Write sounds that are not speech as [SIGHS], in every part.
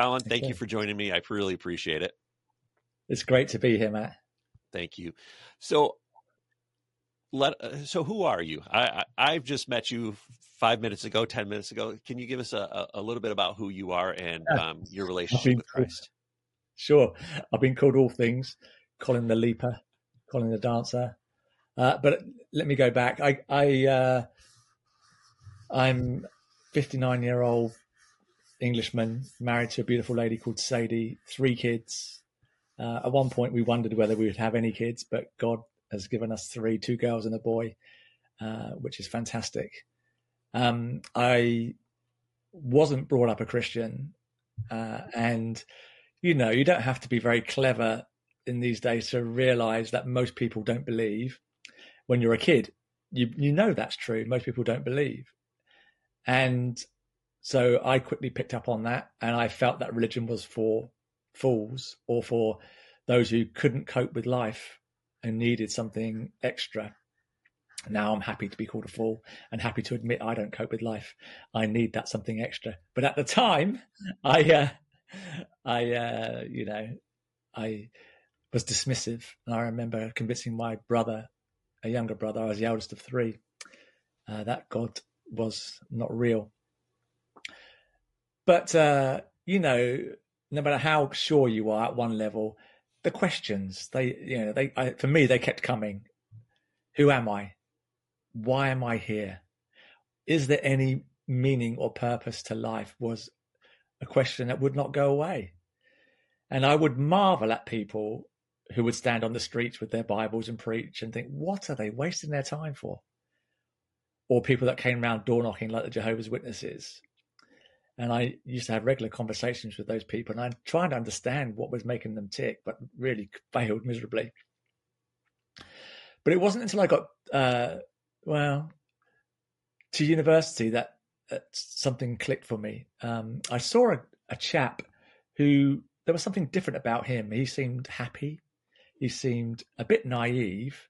Colin, thank okay. you for joining me. I really appreciate it. It's great to be here, Matt. Thank you. So, let uh, so who are you? I, I have just met you five minutes ago, ten minutes ago. Can you give us a, a little bit about who you are and um, your relationship with Christ? Sure, I've been called all things: Colin the Leaper, Colin the Dancer. Uh, but let me go back. I, I uh, I'm 59 year old Englishman, married to a beautiful lady called Sadie, three kids. Uh, at one point, we wondered whether we would have any kids, but God has given us three two girls and a boy, uh, which is fantastic. Um, I wasn't brought up a Christian, uh, and you know, you don't have to be very clever in these days to realize that most people don't believe. When you're a kid, you you know that's true. Most people don't believe, and so I quickly picked up on that, and I felt that religion was for fools or for those who couldn't cope with life and needed something extra. Now I'm happy to be called a fool and happy to admit I don't cope with life. I need that something extra. But at the time, I, uh, I, uh, you know, I was dismissive. And I remember convincing my brother, a younger brother, I was the eldest of three, uh, that God was not real. But, uh, you know, no matter how sure you are at one level, the questions they you know they I, for me they kept coming. Who am i? Why am i here? Is there any meaning or purpose to life was a question that would not go away. And i would marvel at people who would stand on the streets with their bibles and preach and think what are they wasting their time for? Or people that came around door knocking like the jehovah's witnesses and I used to have regular conversations with those people, and I tried to understand what was making them tick, but really failed miserably. But it wasn't until I got, uh, well, to university that, that something clicked for me. Um, I saw a, a chap who there was something different about him. He seemed happy. He seemed a bit naive,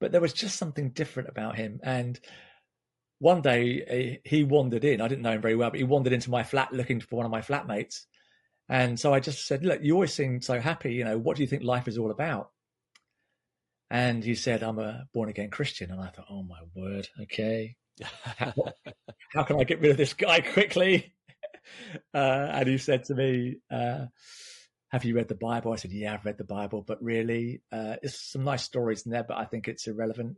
but there was just something different about him. And one day eh, he wandered in. I didn't know him very well, but he wandered into my flat looking for one of my flatmates. And so I just said, Look, you always seem so happy. You know, what do you think life is all about? And he said, I'm a born again Christian. And I thought, Oh my word, okay. how, [LAUGHS] how, can I get rid of this guy quickly? [LAUGHS] Uh, and he said to me, uh, Have you read the Bible? I said, Yeah, I've read the Bible, but really, uh, there's some nice stories in there, but I think it's irrelevant.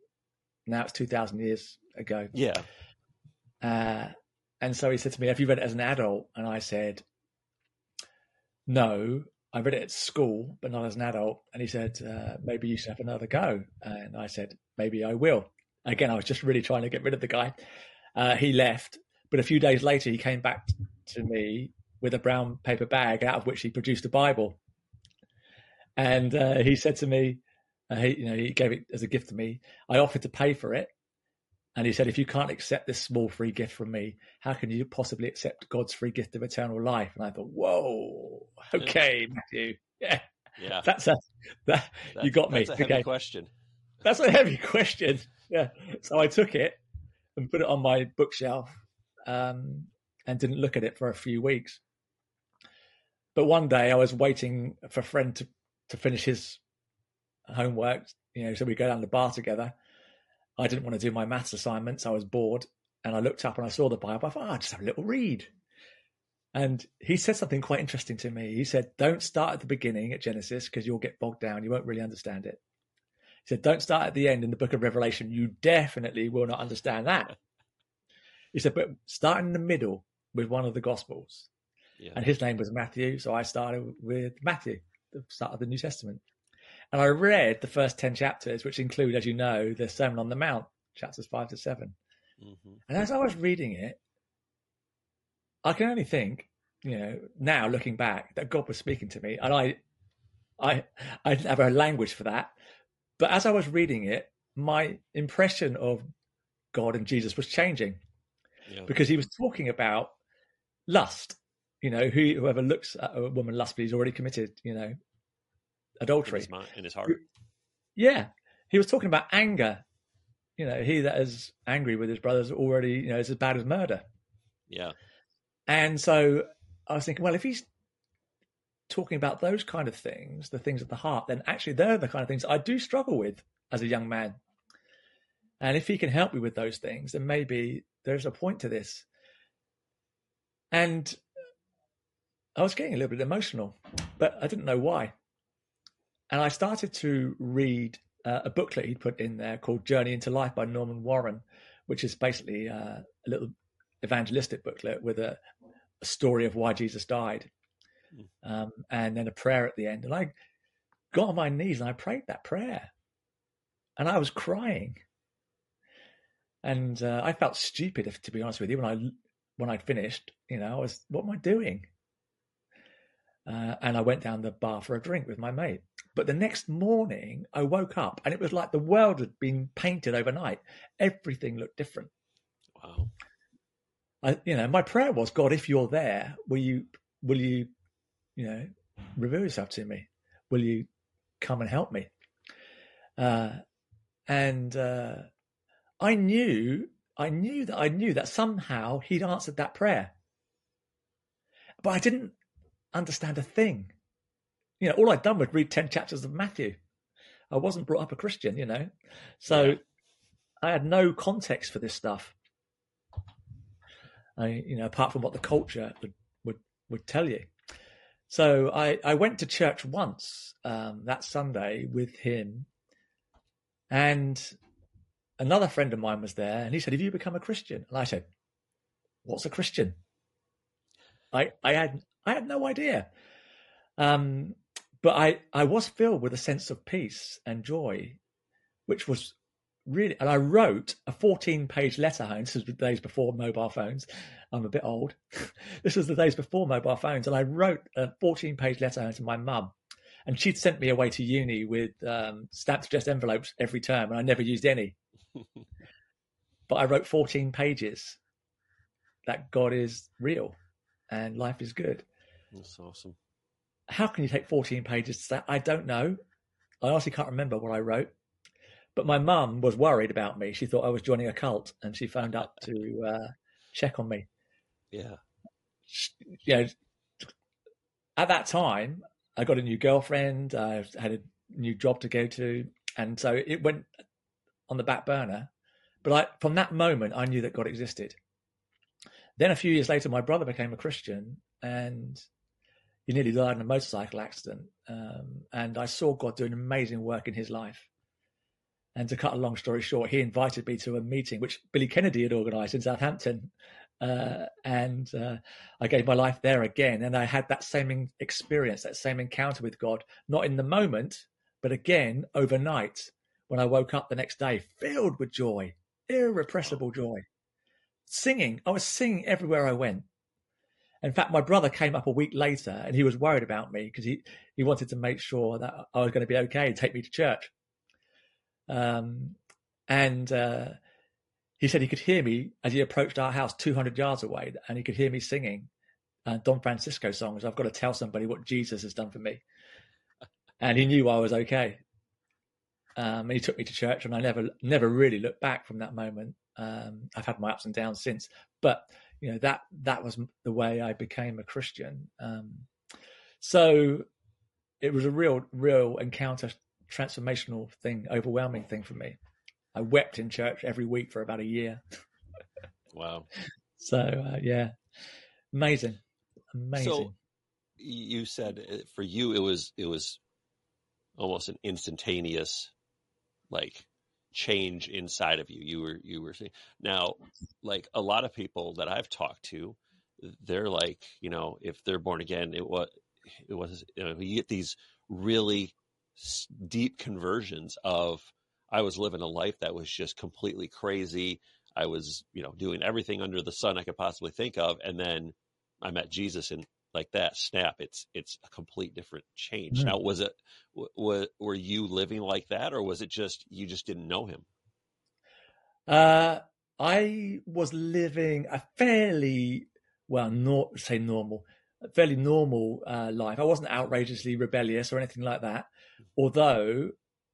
Now it's 2,000 years ago. Yeah. Uh, and so he said to me, Have you read it as an adult? And I said, No, I read it at school, but not as an adult. And he said, uh, Maybe you should have another go. And I said, Maybe I will. Again, I was just really trying to get rid of the guy. Uh, he left, but a few days later, he came back to me with a brown paper bag out of which he produced a Bible. And uh, he said to me, uh, he, you know, he gave it as a gift to me. I offered to pay for it, and he said, "If you can't accept this small free gift from me, how can you possibly accept God's free gift of eternal life?" And I thought, "Whoa, okay, Matthew, [LAUGHS] yeah, yeah, that's a that, that you got me." That's a heavy okay. question. That's a heavy question. Yeah, so I took it and put it on my bookshelf, um, and didn't look at it for a few weeks. But one day I was waiting for a friend to to finish his homework, you know, so we go down the bar together. I didn't want to do my maths assignments. I was bored. And I looked up and I saw the Bible. I thought, ah, oh, I'll just have a little read. And he said something quite interesting to me. He said, Don't start at the beginning at Genesis because you'll get bogged down. You won't really understand it. He said, Don't start at the end in the book of Revelation. You definitely will not understand that. He said, But start in the middle with one of the Gospels. Yeah. And his name was Matthew. So I started with Matthew, the start of the New Testament. And I read the first 10 chapters, which include, as you know, the Sermon on the Mount, chapters five to 7 mm-hmm. And as I was reading it, I can only think, you know, now looking back, that God was speaking to me. And I, I, I didn't have a language for that. But as I was reading it, my impression of God and Jesus was changing yeah. because he was talking about lust. You know, whoever looks at a woman lustfully is already committed, you know, adultery in his, mind, in his heart. Yeah, he was talking about anger. You know, he that is angry with his brothers already, you know, is as bad as murder. Yeah. And so I was thinking, well, if he's talking about those kind of things, the things of the heart, then actually they're the kind of things I do struggle with as a young man. And if he can help me with those things, then maybe there's a point to this. And I was getting a little bit emotional, but I didn't know why. And I started to read uh, a booklet he'd put in there called Journey into Life by Norman Warren, which is basically uh, a little evangelistic booklet with a, a, story of why Jesus died, hmm. um, and then a prayer at the end. And I got on my knees and I prayed that prayer, and I was crying. And uh, I felt stupid, if, to be honest with you, when I when I'd finished. You know, I was, what am I doing? Uh, and I went down the bar for a drink with my mate. But the next morning, I woke up and it was like the world had been painted overnight. Everything looked different. Wow. I, you know, my prayer was, God, if you're there, will you, will you, you know, reveal yourself to me? Will you come and help me? Uh, and uh, I knew, I knew that I knew that somehow He'd answered that prayer, but I didn't understand a thing. You know, all I'd done was read 10 chapters of Matthew. I wasn't brought up a Christian, you know. So yeah. I had no context for this stuff. I, you know, apart from what the culture would, would, would tell you. So I, I went to church once um, that Sunday with him, and another friend of mine was there, and he said, "Have you become a Christian?" And I said, "What's a Christian?" I I had I had no idea. Um, but I, I was filled with a sense of peace and joy, which was really, and I wrote a 14 page letter home. This was the days before mobile phones. I'm a bit old. [LAUGHS] this was the days before mobile phones. And I wrote a 14 page letter home to my mum. And she'd sent me away to uni with um, stamped addressed envelopes every term, and I never used any. [LAUGHS] but I wrote 14 pages that God is real and life is good. That's awesome. How can you take 14 pages to say, I don't know. I honestly can't remember what I wrote. But my mum was worried about me. She thought I was joining a cult and she phoned up to uh, check on me. Yeah. You know, at that time, I got a new girlfriend. I had a new job to go to. And so it went on the back burner. But I, from that moment, I knew that God existed. Then a few years later, my brother became a Christian and he nearly died in a motorcycle accident. Um, and I saw God doing amazing work in his life. And to cut a long story short, he invited me to a meeting which Billy Kennedy had organized in Southampton. Uh, and uh, I gave my life there again. And I had that same experience, that same encounter with God, not in the moment, but again overnight when I woke up the next day, filled with joy, irrepressible joy. Singing, I was singing everywhere I went. In fact, my brother came up a week later and he was worried about me because he, he wanted to make sure that I was going to be okay and take me to church. Um, and uh, he said he could hear me as he approached our house 200 yards away and he could hear me singing uh, Don Francisco songs. I've got to tell somebody what Jesus has done for me. And he knew I was okay. Um, and he took me to church and I never, never really looked back from that moment. Um, I've had my ups and downs since, but you know that that was the way I became a Christian. Um, so it was a real, real encounter, transformational thing, overwhelming thing for me. I wept in church every week for about a year. wow. [LAUGHS] So uh, yeah, amazing, amazing. So you said uh, for you it was it was almost an instantaneous like change inside of you. You were you were saying now, like a lot of people that I've talked to, they're like, you know, if they're born again, it was it was you know you get these really deep conversions of I was living a life that was just completely crazy. I was, you know, doing everything under the sun I could possibly think of, and then I met Jesus, and like that snap it's it's a complete different change mm. now was it w- were you living like that or was it just you just didn't know him uh i was living a fairly well not say normal a fairly normal uh, life i wasn't outrageously rebellious or anything like that although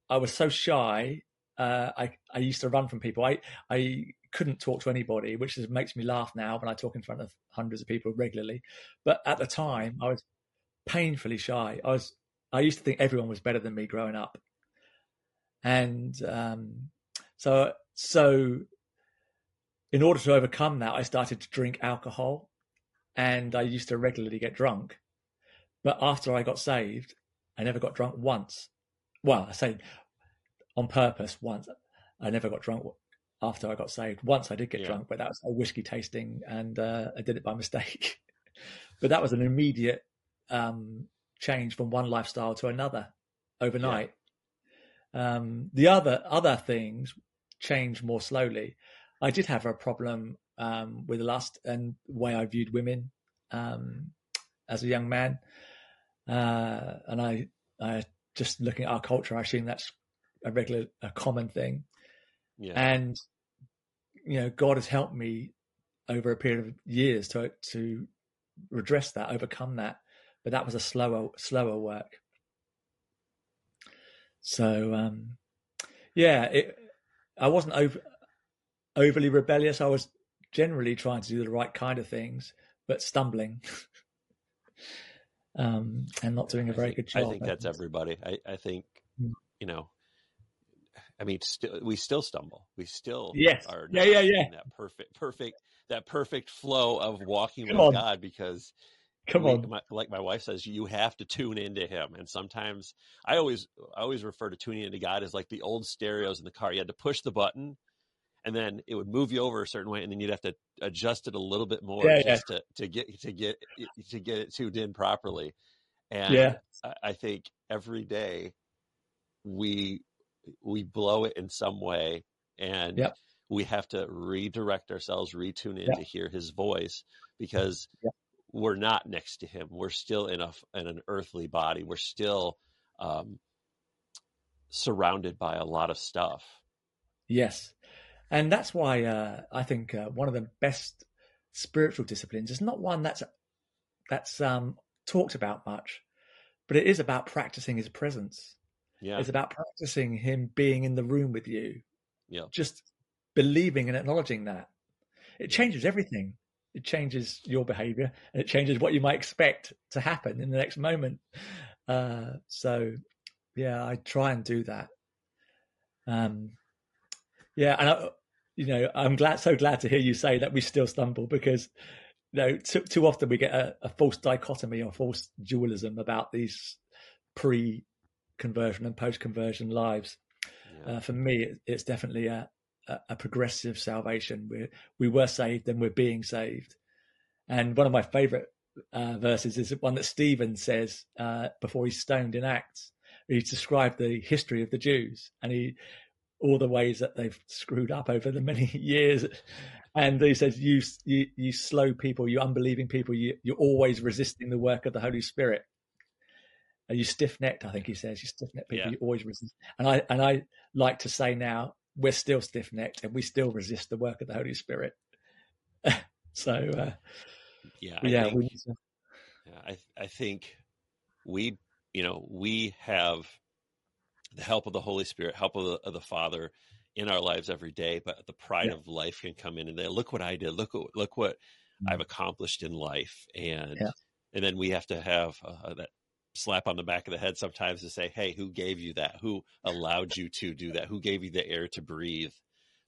i was so shy uh, I, I used to run from people. I, I couldn't talk to anybody, which is, makes me laugh now when I talk in front of hundreds of people regularly. But at the time, I was painfully shy. I was I used to think everyone was better than me growing up, and um, so so in order to overcome that, I started to drink alcohol, and I used to regularly get drunk. But after I got saved, I never got drunk once. Well, I say on purpose once. I never got drunk after I got saved. Once I did get yeah. drunk, but that was a whiskey tasting, and uh, I did it by [LAUGHS] mistake. but that was an immediate um, change from one lifestyle to another overnight. Yeah. Um, the other other things changed more slowly. I did have a problem um, with lust and the way I viewed women um, as a young man, uh, and I, I just looking at our culture, I assume that's a regular, a common thing. Yeah. And you know, God has helped me over a period of years to to redress that, overcome that. But that was a slower, slower work. So, um, yeah, it, I wasn't over, overly rebellious. I was generally trying to do the right kind of things, but stumbling [LAUGHS] um, and not doing a very think, good job. I think that's everybody. I, I think, mm. you know, I mean, still, we still stumble. We still yes. are yeah, yeah, yeah. that perfect, perfect, that perfect flow of walking Come with on. God because Come we, on. My, like my wife says, you have to tune into him. And sometimes I always, I always refer to tuning into God as like the old stereos in the car. You had to push the button and then it would move you over a certain way and then you'd have to adjust it a little bit more yeah, just yeah. to, to get, to get, to get it tuned in properly. And yeah. I, I think every day we, we blow it in some way and yep. we have to redirect ourselves, retune in yep. to hear his voice because yep. we're not next to him. We're still in a, in an earthly body. We're still, um, surrounded by a lot of stuff. Yes. And that's why uh, I think uh, one of the best spiritual disciplines is not one that's that's um, talked about much, but it is about practicing his presence. Yeah. It's about practicing him being in the room with you. Yeah. Just believing and acknowledging that. It changes everything. It changes your behavior and it changes what you might expect to happen in the next moment. Uh, so yeah, I try and do that. Um, yeah, and I, you know, I'm glad, so glad to hear you say that we still stumble because, you know, too, too often we get a, a false dichotomy or false dualism about these pre-conversion and post-conversion lives. Yeah. Uh, for me, it's definitely a, a, a progressive salvation. We we were saved then we're being saved. And one of my favorite uh, verses is one that Stephen says uh, before he's stoned in Acts. He described the history of the Jews and he all the ways that they've screwed up over the [LAUGHS] many years. And he says, "You, you, you slow people, you unbelieving people, you, you're always resisting the work of the Holy Spirit. Are you stiff necked? I think he says, you stiff necked people, Yeah. you always resist." And I and I like to say now, we're still stiff necked and we still resist the work of the Holy Spirit. [LAUGHS] so uh, Yeah. I yeah, think- we to, I I think we you know we have the help of the Holy Spirit, help of the, of the Father in our lives every day, but the pride Yeah. of life can come in and they look what I did, look what look what Mm. I've accomplished in life, and Yeah. and then we have to have uh, that slap on the back of the head sometimes to say, hey, who gave you that? Who allowed you to do that? Who gave you the air to breathe?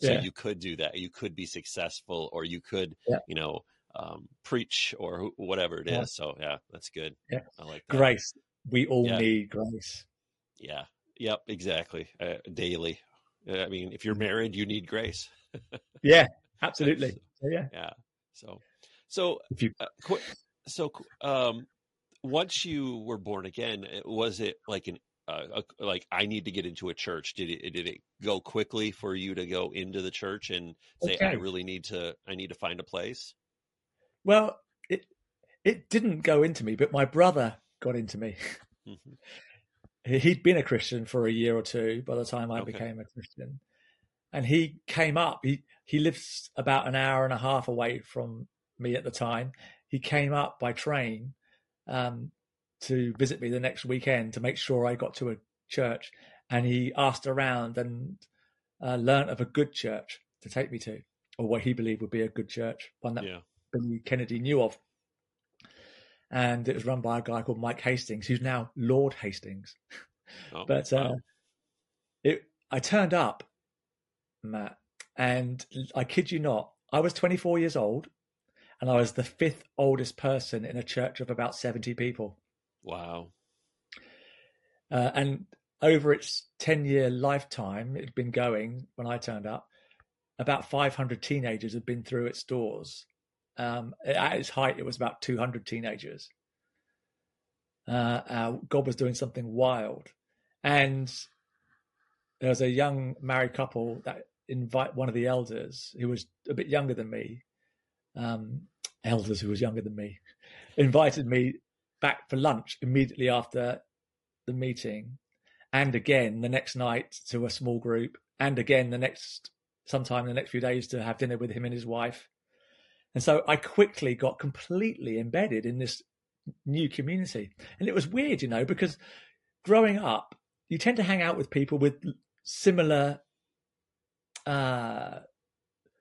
So Yeah. you could do that. You could be successful, or you could, Yeah. you know, um, preach or whatever it is. Yeah. So yeah, that's good. Yeah. I like that. grace. We all need grace. Yeah. Yep. Exactly. Uh, daily. Uh, I mean, if you're married, you need grace. Yeah, [LAUGHS] absolutely. Yeah. Yeah. So, so, If you uh, qu- so, um, once you were born again, was it like an, uh, a, like I need to get into a church? Did it, did it go quickly for you to go into the church and say, I really need to, I need to find a place? Well, it it didn't go into me, but my brother got into me. Mhm. [LAUGHS] He- He'd been a Christian for a year or two by the time I Okay. became a Christian, and he came up. He he lives about an hour and a half away from me at the time. He came up by train um, to visit me the next weekend to make sure I got to a church, and he asked around and uh, learnt of a good church to take me to, or what he believed would be a good church, one that Yeah. Billy Kennedy knew of. and it was run by a guy called Mike Hastings, who's now Lord Hastings. [LAUGHS] Oh, but uh, wow. it, I turned up, Matt, and I kid you not, I was 24 years old, and I was the fifth oldest person in a church of about 70 people. wow. Uh, and over its 10 year lifetime, it had been going when I turned up, about 500 teenagers had been through its doors. Um, at its height, it was about 200 teenagers. Uh, uh, God was doing something wild. And there was a young married couple that invite one of the elders who was a bit younger than me, um, elders who was younger than me, invited me back for lunch immediately after the meeting, and again the next night to a small group, and again the next sometime in the next few days to have dinner with him and his wife. And so I quickly got completely embedded in this new community. And it was weird, you know, because growing up, you tend to hang out with people with similar uh,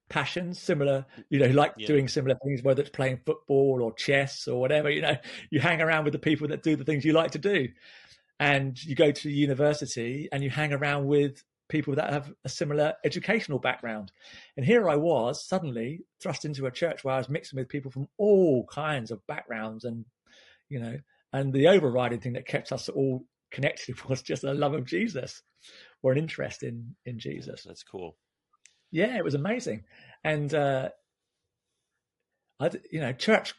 passions, similar, you know, like Yeah. doing similar things, whether it's playing football or chess or whatever, you know, [LAUGHS] you hang around with the people that do the things you like to do. And you go to university and you hang around with people that have a similar educational background. And here I was suddenly thrust into a church where I was mixing with people from all kinds of backgrounds and, you know, and the overriding thing that kept us all connected [LAUGHS] was just a love of Jesus or an interest in, in Jesus. That's cool. Yeah, it was amazing. And, uh, I, you know, church,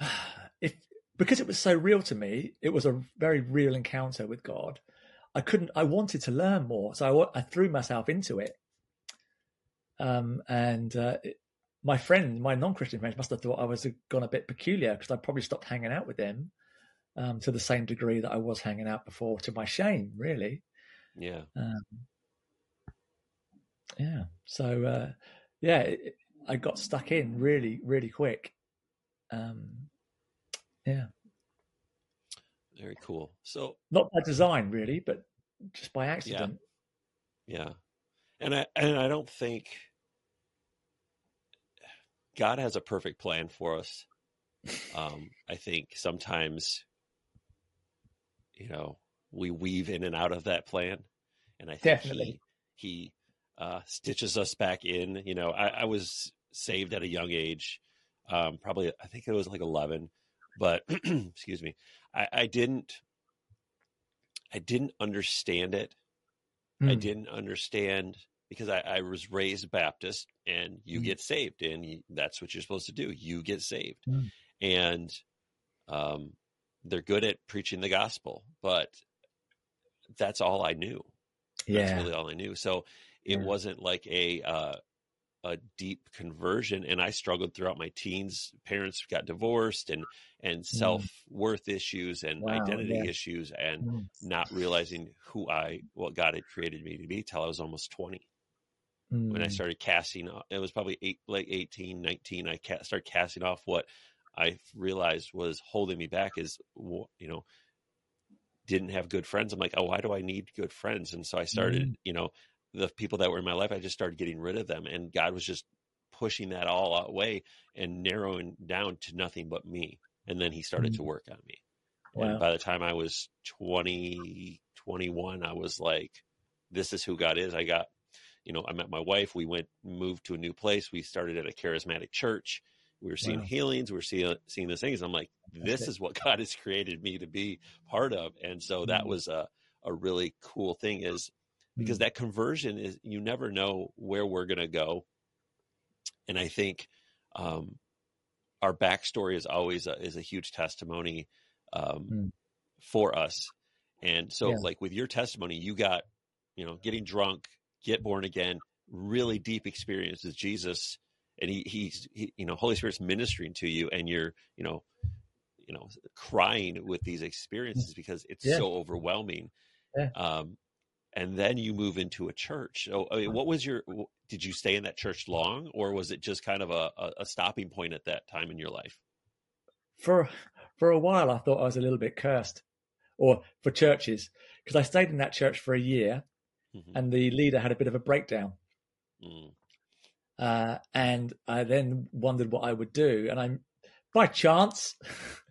[SIGHS] if, because it was so real to me, it was a very real encounter with God. I couldn't, I wanted to learn more. So I, I threw myself into it. Um, and, uh, it, my friend, my non-Christian friends must have thought I was gone a bit peculiar because I probably stopped hanging out with them, um, to the same degree that I was hanging out before to my shame, really. Yeah. Um, yeah. So, uh, yeah, it, I got stuck in really, really quick. Um, yeah, Very cool. So not by design, really, but just by accident. Yeah. And I and I don't think God has a perfect plan for us. Um, I think sometimes, you know, we weave in and out of that plan, and I think Definitely. he he uh, stitches us back in. You know, I, I was saved at a young age, um, probably I think it was like eleven, but [CLEARS THROAT] excuse me, I, I didn't I didn't understand it. I Mm. didn't understand because I, I was raised Baptist and you Mm. get saved and you, that's what you're supposed to do. You get saved. Mm. And um, they're good at preaching the gospel, but that's all I knew. That's Yeah. really all I knew. So it Yeah. wasn't like a, uh, a deep conversion. And I struggled throughout my teens. Parents got divorced and, and self worth issues and Mm. Wow, identity yeah. issues and Mm. not realizing who I, what God had created me to be till I was almost 20. When I Mm. started casting off, it was probably eight, like 18, 19. I ca- started casting off what I realized was holding me back is, you know, didn't have good friends. I'm like, oh, why do I need good friends? And so I started, Mm. you know, the people that were in my life, I just started getting rid of them. And God was just pushing that all away and narrowing down to nothing but me. And then he started Mm. to work on me. Wow. And by the time I was 20, 21, I was like, this is who God is. I got, you know, I met my wife. We went, moved to a new place. We started at a charismatic church. We were seeing Wow. healings. We were seeing, seeing these things. I'm like, this is what [LAUGHS] God has created me to be part of. And so that Mm. was a, a really cool thing is because Mm. that conversion is, you never know where we're going to go. And I think, um, our backstory is always a, is a huge testimony, um, Mm. for us. And so Yeah. like with your testimony, you got, you know, getting drunk, get born again, really deep experience with Jesus. And he, he's, he, you know, Holy Spirit's ministering to you and you're, you know, you know, crying with these experiences because it's Yeah. so overwhelming. Yeah. Um, and then you move into a church. So, I mean, what was your? Did you stay in that church long, or was it just kind of a, a, stopping point at that time in your life? for for a while I thought I was a little bit cursed, or for churches, because I stayed in that church for a year, Mhm. and the leader had a bit of a breakdown, Mm, uh, and I then wondered what I would do, and I by chance,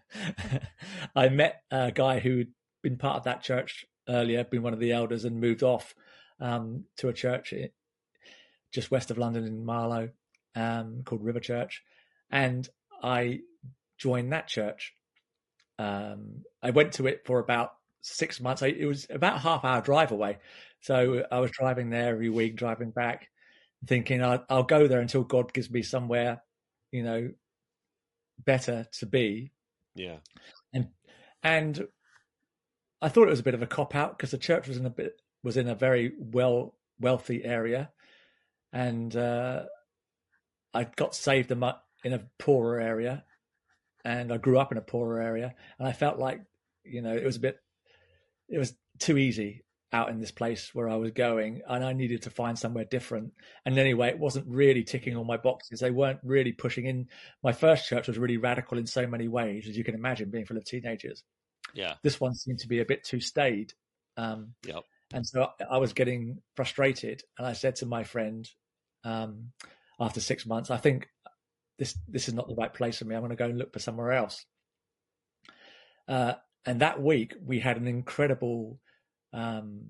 [LAUGHS] I met a guy who'd been part of that church earlier, been one of the elders, and moved off um, to a church just west of London in Marlow um, called River Church, and I joined that church. Um, I went to it for about six months. I, it was about a half hour drive away, so I was driving there every week, driving back, thinking I'll, I'll go there until God gives me somewhere, you know, better to be. Yeah, and and I thought it was a bit of a cop out because the church was in a bit was in a very well wealthy area, and uh, I got saved in a poorer area, and I grew up in a poorer area, and I felt like you know it was a bit, it was too easy out in this place where I was going, and I needed to find somewhere different. And anyway, it wasn't really ticking all my boxes. They weren't really pushing in. My first church was really radical in so many ways, as you can imagine, being full of teenagers. Yeah, this one seemed to be a bit too staid. Um, yep. And so I was getting frustrated, and I said to my friend, um, after six months, I think this this is not the right place for me. I'm going to go and look for somewhere else. Uh, and that week we had an incredible. Um,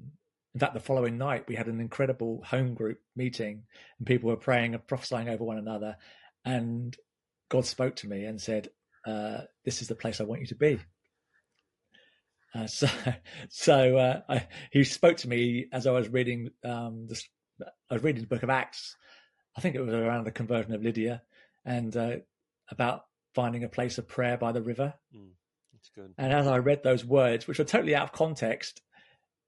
in fact, the following night we had an incredible home group meeting, and people were praying and prophesying over one another. And God spoke to me and said, uh, "This is the place I want you to be." Uh, [LAUGHS] so, so uh, I, he spoke to me as I was reading um, this. I was reading the Book of Acts, I think it was around the conversion of Lydia and uh, about finding a place of prayer by the river. Mm, that's good. And as I read those words, which were totally out of context,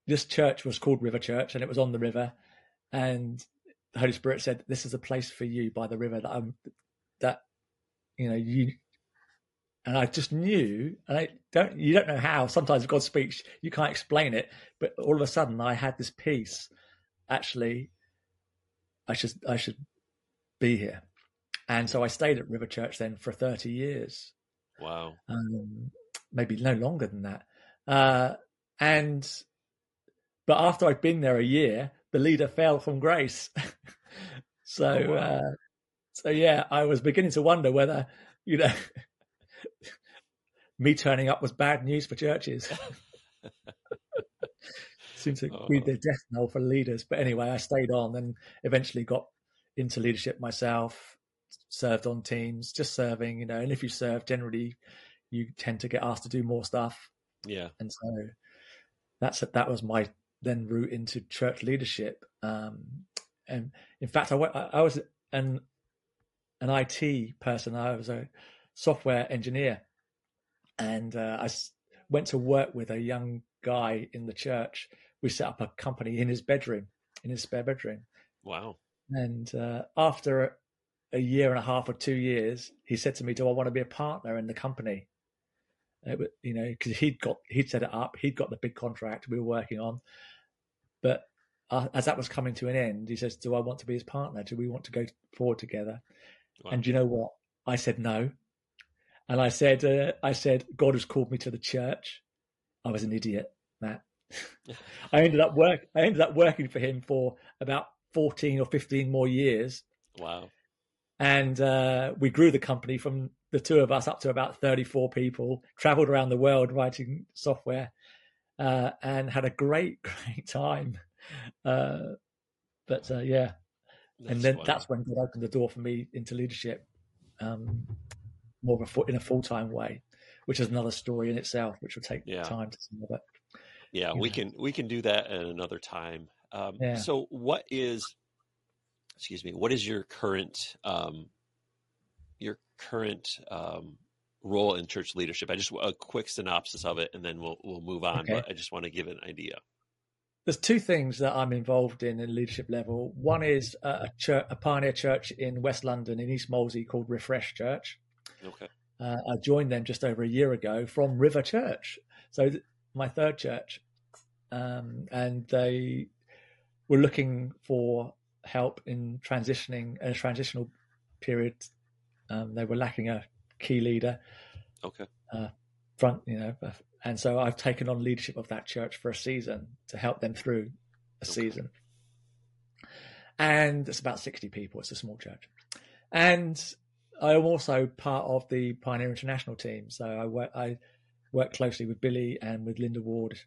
this church was called River Church and it was on the river. And the Holy Spirit said, This is a place for you by the river that I'm, that, you know, you, and I just knew, and I don't, you don't know how. Sometimes God speaks, you can't explain it, but all of a sudden I had this peace. Actually, I should, I should be here. And so I stayed at River Church then for 30 years. Wow. Um, maybe no longer than that. Uh, and, but after I'd been there a year, the leader fell from grace. [LAUGHS] so, oh, wow. uh, so yeah, I was beginning to wonder whether, you know, [LAUGHS] [LAUGHS] me turning up was bad news for churches. [LAUGHS] Seems to be oh. the death knell for leaders. But anyway, I stayed on and eventually got into leadership myself, served on teams, just serving, you know, and if you serve, generally you tend to get asked to do more stuff. Yeah. And so that's that was my then route into church leadership. Um, and in fact, I, went, I was an an IT person. I was a software engineer, and uh, I went to work with a young guy in the church. We set up a company in his bedroom, in his spare bedroom. Wow! And uh, after a year and a half or two years, he said to me, "Do I want to be a partner in the company?" It, you know, because he'd got he'd set it up, he'd got the big contract we were working on, but uh, as that was coming to an end, he says, "Do I want to be his partner? Do we want to go forward together?" Wow. And you know what? I said no, and I said, uh, "I said God has called me to the church." I was an idiot, Matt. [LAUGHS] I ended up work. I ended up working for him for about 14 or 15 more years. Wow. And uh, we grew the company from the two of us up to about 34 people, traveled around the world writing software, uh, and had a great, [LAUGHS] great time. Uh, but uh, yeah. That's and then that's when God opened the door for me into leadership, um, more of a in a full time way, which is another story in itself, which will take yeah. time to some of it. Yeah, we know. can we can do that at another time. Um, yeah. So, what is, excuse me, what is your current um, your current um, role in church leadership? I just a quick synopsis of it, and then we'll we'll move on. Okay. But I just want to give an idea. There's two things that I'm involved in in leadership level. One is a, church, a pioneer church in West London in East Molesey called Refresh Church. Okay. Uh, I joined them just over a year ago from River Church, so th- my third church, um, and they were looking for help in transitioning a transitional period. Um, they were lacking a key leader. Okay. Uh, front, you know, and so I've taken on leadership of that church for a season to help them through a okay. season. And it's about 60 people. It's a small church. And I am also part of the Pioneer International team. So I work I work closely with Billy and with Linda Ward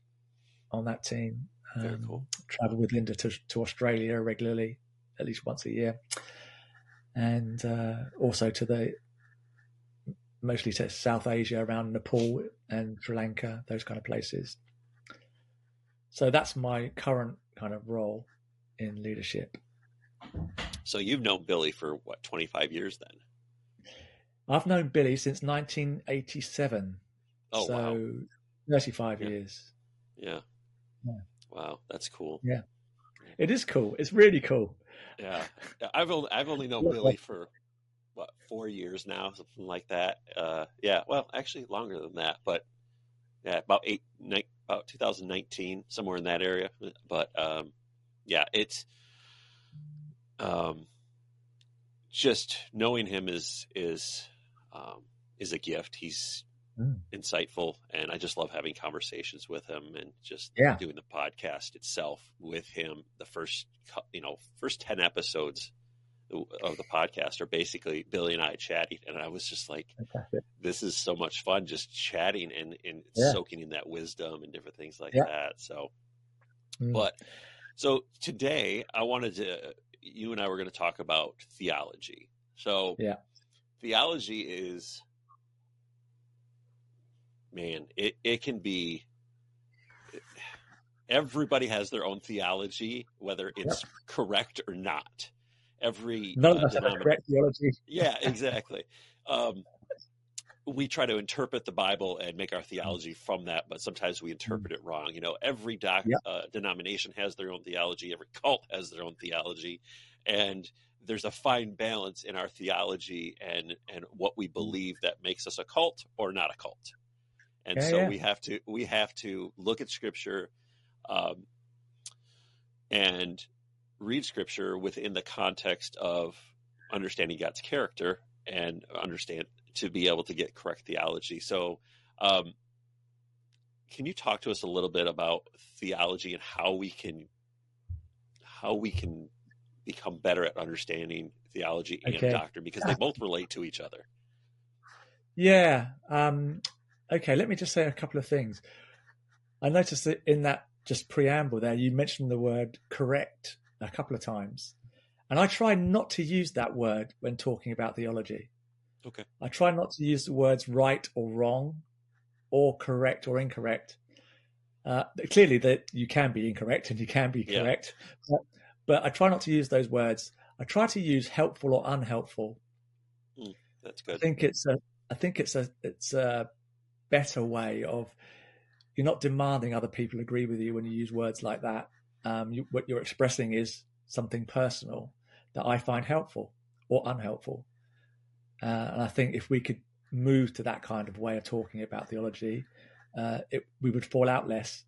on that team. Very um, cool. Travel with Linda to, to Australia regularly, at least once a year, and uh, also to the mostly to South Asia, around Nepal and Sri Lanka, those kind of places. So that's my current kind of role in leadership. So you've known Billy for what, 25 years then? I've known Billy since 1987. Oh, so wow. 35 yeah. years. Yeah. yeah. Wow, that's cool. Yeah. It is cool. It's really cool. Yeah. I've only, I've only known Billy for what, four years now, something like that. Uh, yeah. Well, actually longer than that, but yeah, about eight, nine, about 2019, somewhere in that area. But, um, yeah, it's, um, just knowing him is, is, um, is a gift. He's mm. insightful, and I just love having conversations with him and just yeah. doing the podcast itself with him. The first, you know, first ten episodes of the podcast are basically Billy and I chatting, and I was just like, "This is so much fun, just chatting and and yeah. soaking in that wisdom and different things like yeah. that." So, mm. but so today I wanted to, you and I were going to talk about theology. So, yeah, theology is man, it, it can be everybody has their own theology, whether it's yep. correct or not. Every none uh, of correct theology. yeah, [LAUGHS] exactly. Um, we try to interpret the Bible and make our theology from that, but sometimes we interpret it wrong. You know, every doc, yep. uh, denomination has their own theology. Every cult has their own theology, and there's a fine balance in our theology and and what we believe that makes us a cult or not a cult and yeah, so yeah. we have to we have to look at scripture um, and read scripture within the context of understanding God's character and understand to be able to get correct theology. So, um, can you talk to us a little bit about theology and how we can how we can become better at understanding theology and okay. doctrine because they both relate to each other? Yeah. Um, okay, let me just say a couple of things. I noticed that in that just preamble there, you mentioned the word correct a couple of times. And I try not to use that word when talking about theology. Okay. I try not to use the words right or wrong or correct or incorrect. Uh, clearly, that you can be incorrect and you can be correct, yeah. But, I try not to use those words. I try to use helpful or unhelpful. Mm, that's good. I think it's a. I think it's a. It's a better way of you're not demanding other people agree with you when you use words like that. Um, you, what you're expressing is something personal that I find helpful or unhelpful. Uh, and I think if we could move to that kind of way of talking about theology, uh, it, we would fall out less.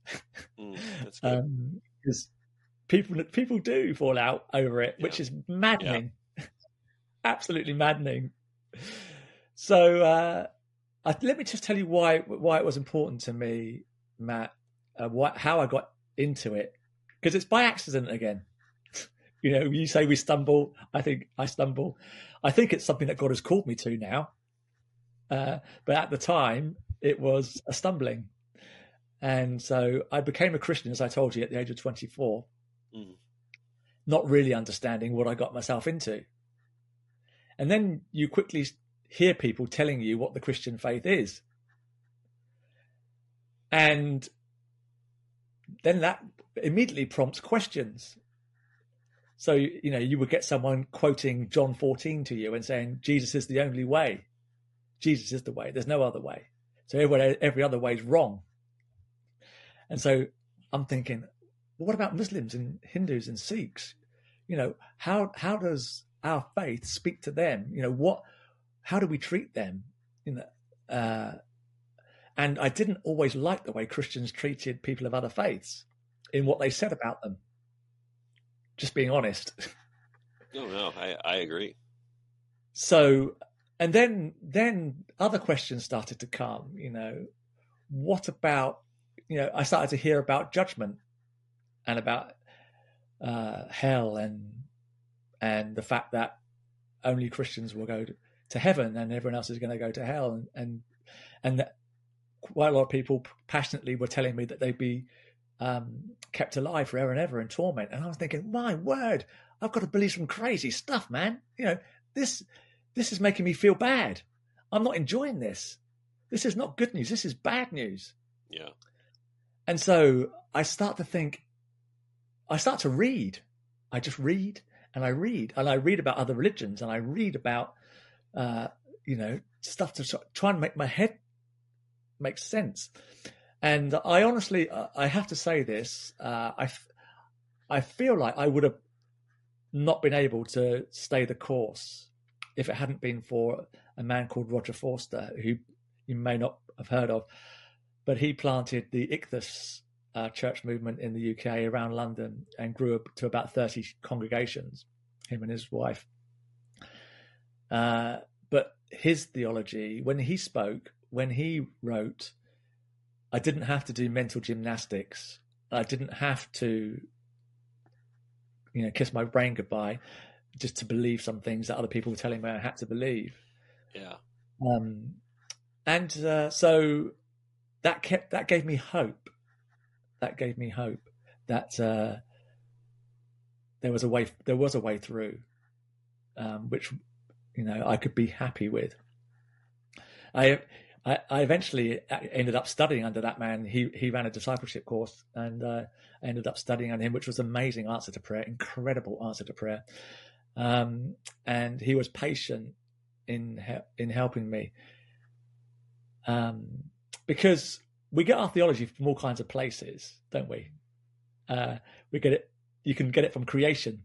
mm, [LAUGHS] that's good. Because um, people people do fall out over it, yeah. which is maddening, yeah. [LAUGHS] absolutely maddening. So uh, I, let me just tell you why why it was important to me, Matt. Uh, what, how I got into it because it's by accident again. [LAUGHS] you know, you say we stumble. I think I stumble. I think it's something that God has called me to now. Uh, but at the time, it was a stumbling. And so I became a Christian, as I told you, at the age of 24, mm. not really understanding what I got myself into. And then you quickly hear people telling you what the Christian faith is. And then that immediately prompts questions. So, you know, you would get someone quoting John 14 to you and saying, Jesus is the only way. Jesus is the way. There's no other way. So every, every other way is wrong. And so I'm thinking, well, what about Muslims and Hindus and Sikhs? You know, how, how does our faith speak to them? You know, what, how do we treat them? You know, uh, and I didn't always like the way Christians treated people of other faiths in what they said about them. Just being honest. [LAUGHS] No, no, I, I agree. So, and then then other questions started to come. You know, what about? You know, I started to hear about judgment and about uh, hell and and the fact that only Christians will go to, to heaven and everyone else is going to go to hell. And and and that quite a lot of people passionately were telling me that they'd be um, kept alive forever and ever in torment. And I was thinking, my word, I've got to believe some crazy stuff, man. You know, this this is making me feel bad. I'm not enjoying this. This is not good news. This is bad news. Yeah. And so I start to think, I start to read. I just read and I read and I read about other religions and I read about, uh, you know, stuff to try and make my head make sense. And I honestly, I have to say this, uh, I, I feel like I would have not been able to stay the course if it hadn't been for a man called Roger Forster, who you may not have heard of, but he planted the Ichthus uh, church movement in the UK around London and grew up to about 30 congregations, him and his wife. Uh, but his theology, when he spoke, when he wrote, I didn't have to do mental gymnastics. I didn't have to, you know, kiss my brain goodbye just to believe some things that other people were telling me I had to believe. Yeah. Um, and uh, so that kept that gave me hope. That gave me hope that uh, there was a way. There was a way through, um, which you know I could be happy with. I I, I, eventually ended up studying under that man. He he ran a discipleship course, and uh, I ended up studying under him, which was amazing answer to prayer, incredible answer to prayer. Um, and he was patient in in helping me, um, because we get our theology from all kinds of places, don't we? Uh, we get it. You can get it from creation,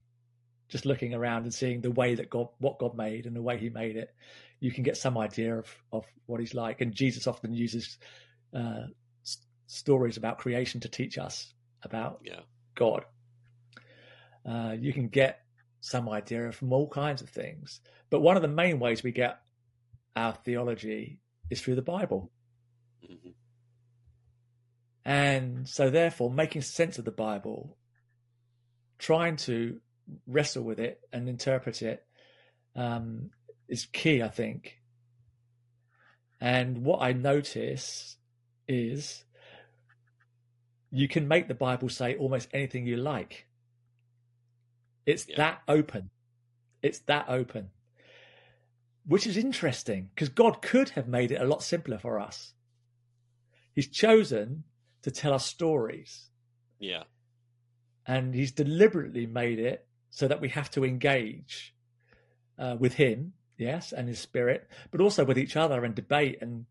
just looking around and seeing the way that God, what God made, and the way He made it you can get some idea of of what he's like. And Jesus often uses uh, s- stories about creation to teach us about yeah. God. Uh, you can get some idea from all kinds of things, but one of the main ways we get our theology is through the Bible. Mm-hmm. And so, therefore, making sense of the Bible, trying to wrestle with it and interpret it, um, is key, I think. And what I notice is you can make the Bible say almost anything you like. It's yeah. that open. It's that open. Which is interesting because God could have made it a lot simpler for us. He's chosen to tell us stories. Yeah. And he's deliberately made it so that we have to engage uh, with him yes, and his spirit, but also with each other and debate and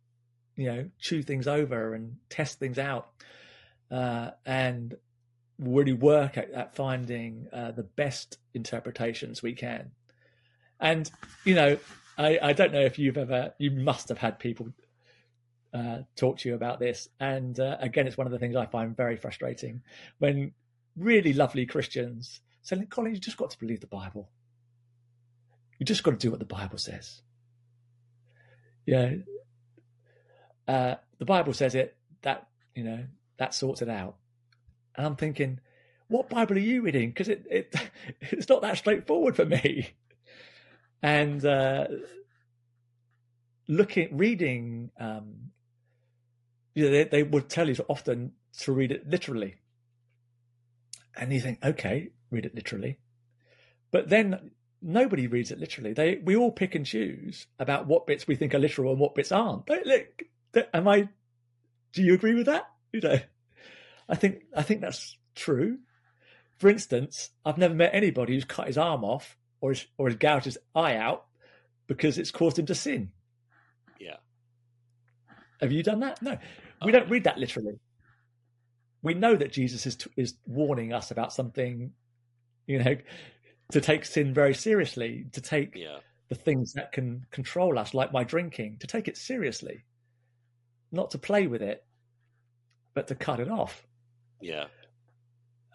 you know chew things over and test things out, uh, and really work at, at finding uh, the best interpretations we can. And you know, I, I don't know if you've ever, you must have had people uh, talk to you about this. And uh, again, it's one of the things I find very frustrating when really lovely Christians say, Colin, you just got to believe the Bible. You just got to do what the Bible says. Yeah. Uh, the Bible says it, that, you know, that sorts it out. And I'm thinking, what Bible are you reading? Because it, it [LAUGHS] it's not that straightforward for me. And uh, looking, reading, um, you know, they, they would tell you to often to read it literally. And you think, okay, read it literally. But then nobody reads it literally. They we all pick and choose about what bits we think are literal and what bits aren't. Look, am I? Do you agree with that? You know, I think I think that's true. For instance, I've never met anybody who's cut his arm off or his, or has gouged his eye out because it's caused him to sin. Yeah. Have you done that? No. We don't read that literally. We know that Jesus is is warning us about something, you know, to take sin very seriously, to take yeah. the things that can control us, like my drinking, to take it seriously, not to play with it, but to cut it off. Yeah.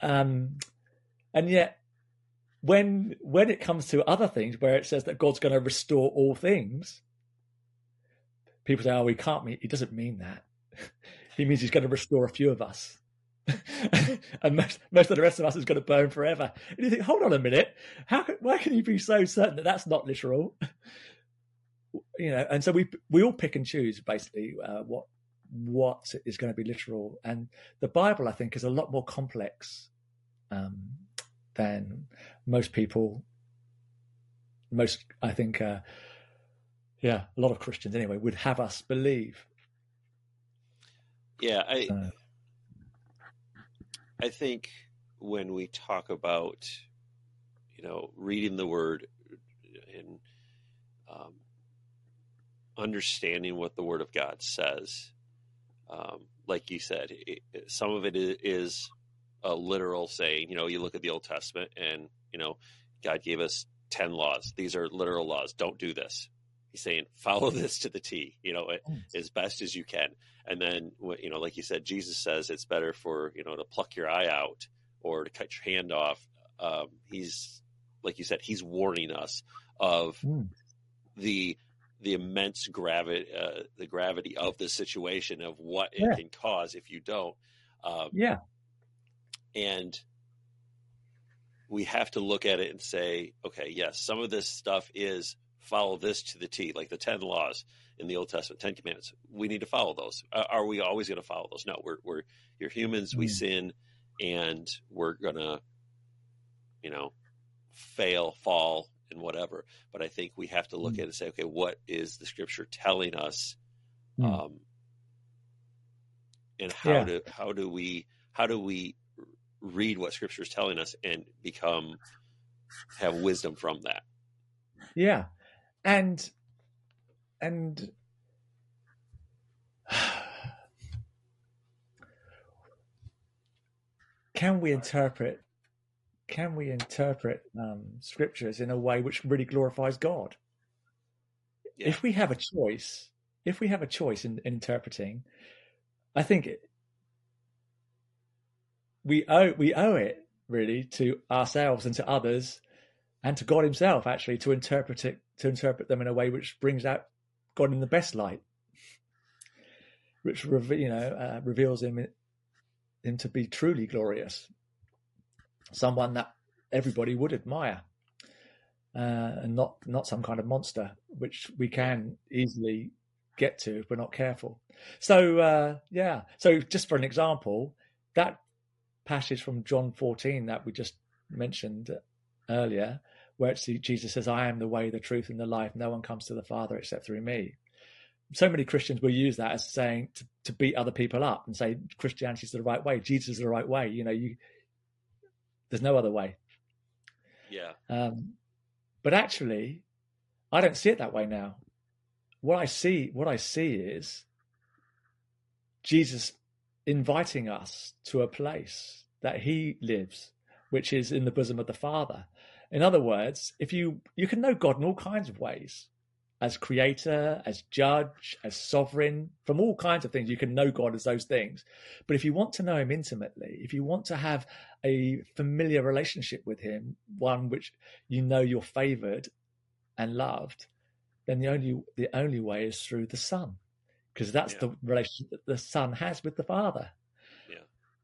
Um, and yet, when when it comes to other things, where it says that God's going to restore all things, people say, "Oh, he can't mean." He doesn't mean that. [LAUGHS] he means he's going to restore a few of us. [LAUGHS] and most, most of the rest of us is going to burn forever. And you think, hold on a minute, how? Why can you be so certain that that's not literal? [LAUGHS] you know, and so we we all pick and choose basically uh, what what is going to be literal, and the Bible I think is a lot more complex um, than most people. Most I think, uh, yeah, a lot of Christians anyway would have us believe. Yeah, I I think when we talk about you know reading the Word and um, understanding what the Word of God says. Um, like you said, it, some of it is a literal saying. You know, you look at the Old Testament, and you know, God gave us ten laws. These are literal laws. Don't do this. He's saying follow [LAUGHS] this to the T. You know, as best as you can. And then, you know, like you said, Jesus says it's better for you know to pluck your eye out or to cut your hand off. Um, he's like you said, he's warning us of mm. the the immense gravity, uh, the gravity of the situation of what it can cause if you don't. Um, yeah. And we have to look at it and say, okay, yes, some of this stuff is follow this to the T, like the 10 laws in the Old Testament, 10 commandments. We need to follow those. Uh, are we always going to follow those? No, we're, we're, you're humans, mm. we sin, and we're going to, you know, fail, fall, and whatever. But I think we have to look mm. at it and say, okay, what is the scripture telling us? Mm. Um, and how yeah. do how do we how do we read what scripture is telling us and become have wisdom from that? Yeah, and and [SIGHS] can we interpret can we interpret um, scriptures in a way which really glorifies God? Yeah. If we have a choice, if we have a choice in, in interpreting, I think it, we owe we owe it really to ourselves and to others, and to God Himself actually to interpret it to interpret them in a way which brings out God in the best light, which you know uh, reveals Him him to be truly glorious someone that everybody would admire, uh, and not not some kind of monster, which we can easily get to if we're not careful. So uh, yeah, so just for an example, that passage from John 14 that we just mentioned earlier, where Jesus says, "I am the way, the truth, and the life. No one comes to the Father except through me." So many Christians will use that as saying to, to beat other people up and say Christianity is the right way, Jesus is the right way. You know, you there's no other way. Yeah. Um, but actually, I don't see it that way now. What I see, what I see is Jesus inviting us to a place that He lives, which is in the bosom of the Father. In other words, if you you can know God in all kinds of ways, as creator, as judge, as sovereign, from all kinds of things. You can know God as those things. But if you want to know him intimately, if you want to have a familiar relationship with him, one which you know you're favored and loved, then the only the only way is through the Son. Because that's yeah. the relationship that the Son has with the Father. Yeah.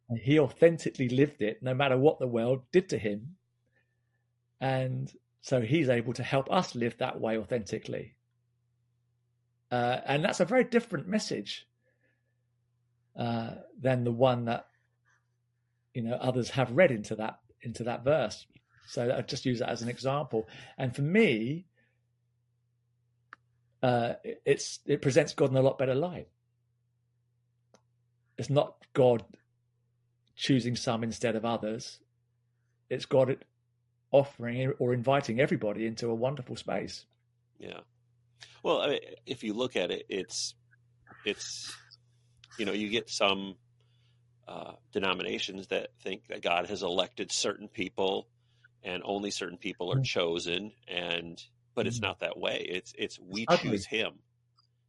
And he authentically lived it no matter what the world did to him. And so he's able to help us live that way authentically. Uh, and that's a very different message uh, than the one that you know others have read into that into that verse. So I just use that as an example. And for me, uh, it's it presents God in a lot better light. It's not God choosing some instead of others. It's God offering or inviting everybody into a wonderful space. Yeah. Well, I mean, if you look at it, it's it's you know you get some uh, denominations that think that God has elected certain people, and only certain people are mm. chosen, and but it's mm. not that way. It's it's we Ugly. choose Him.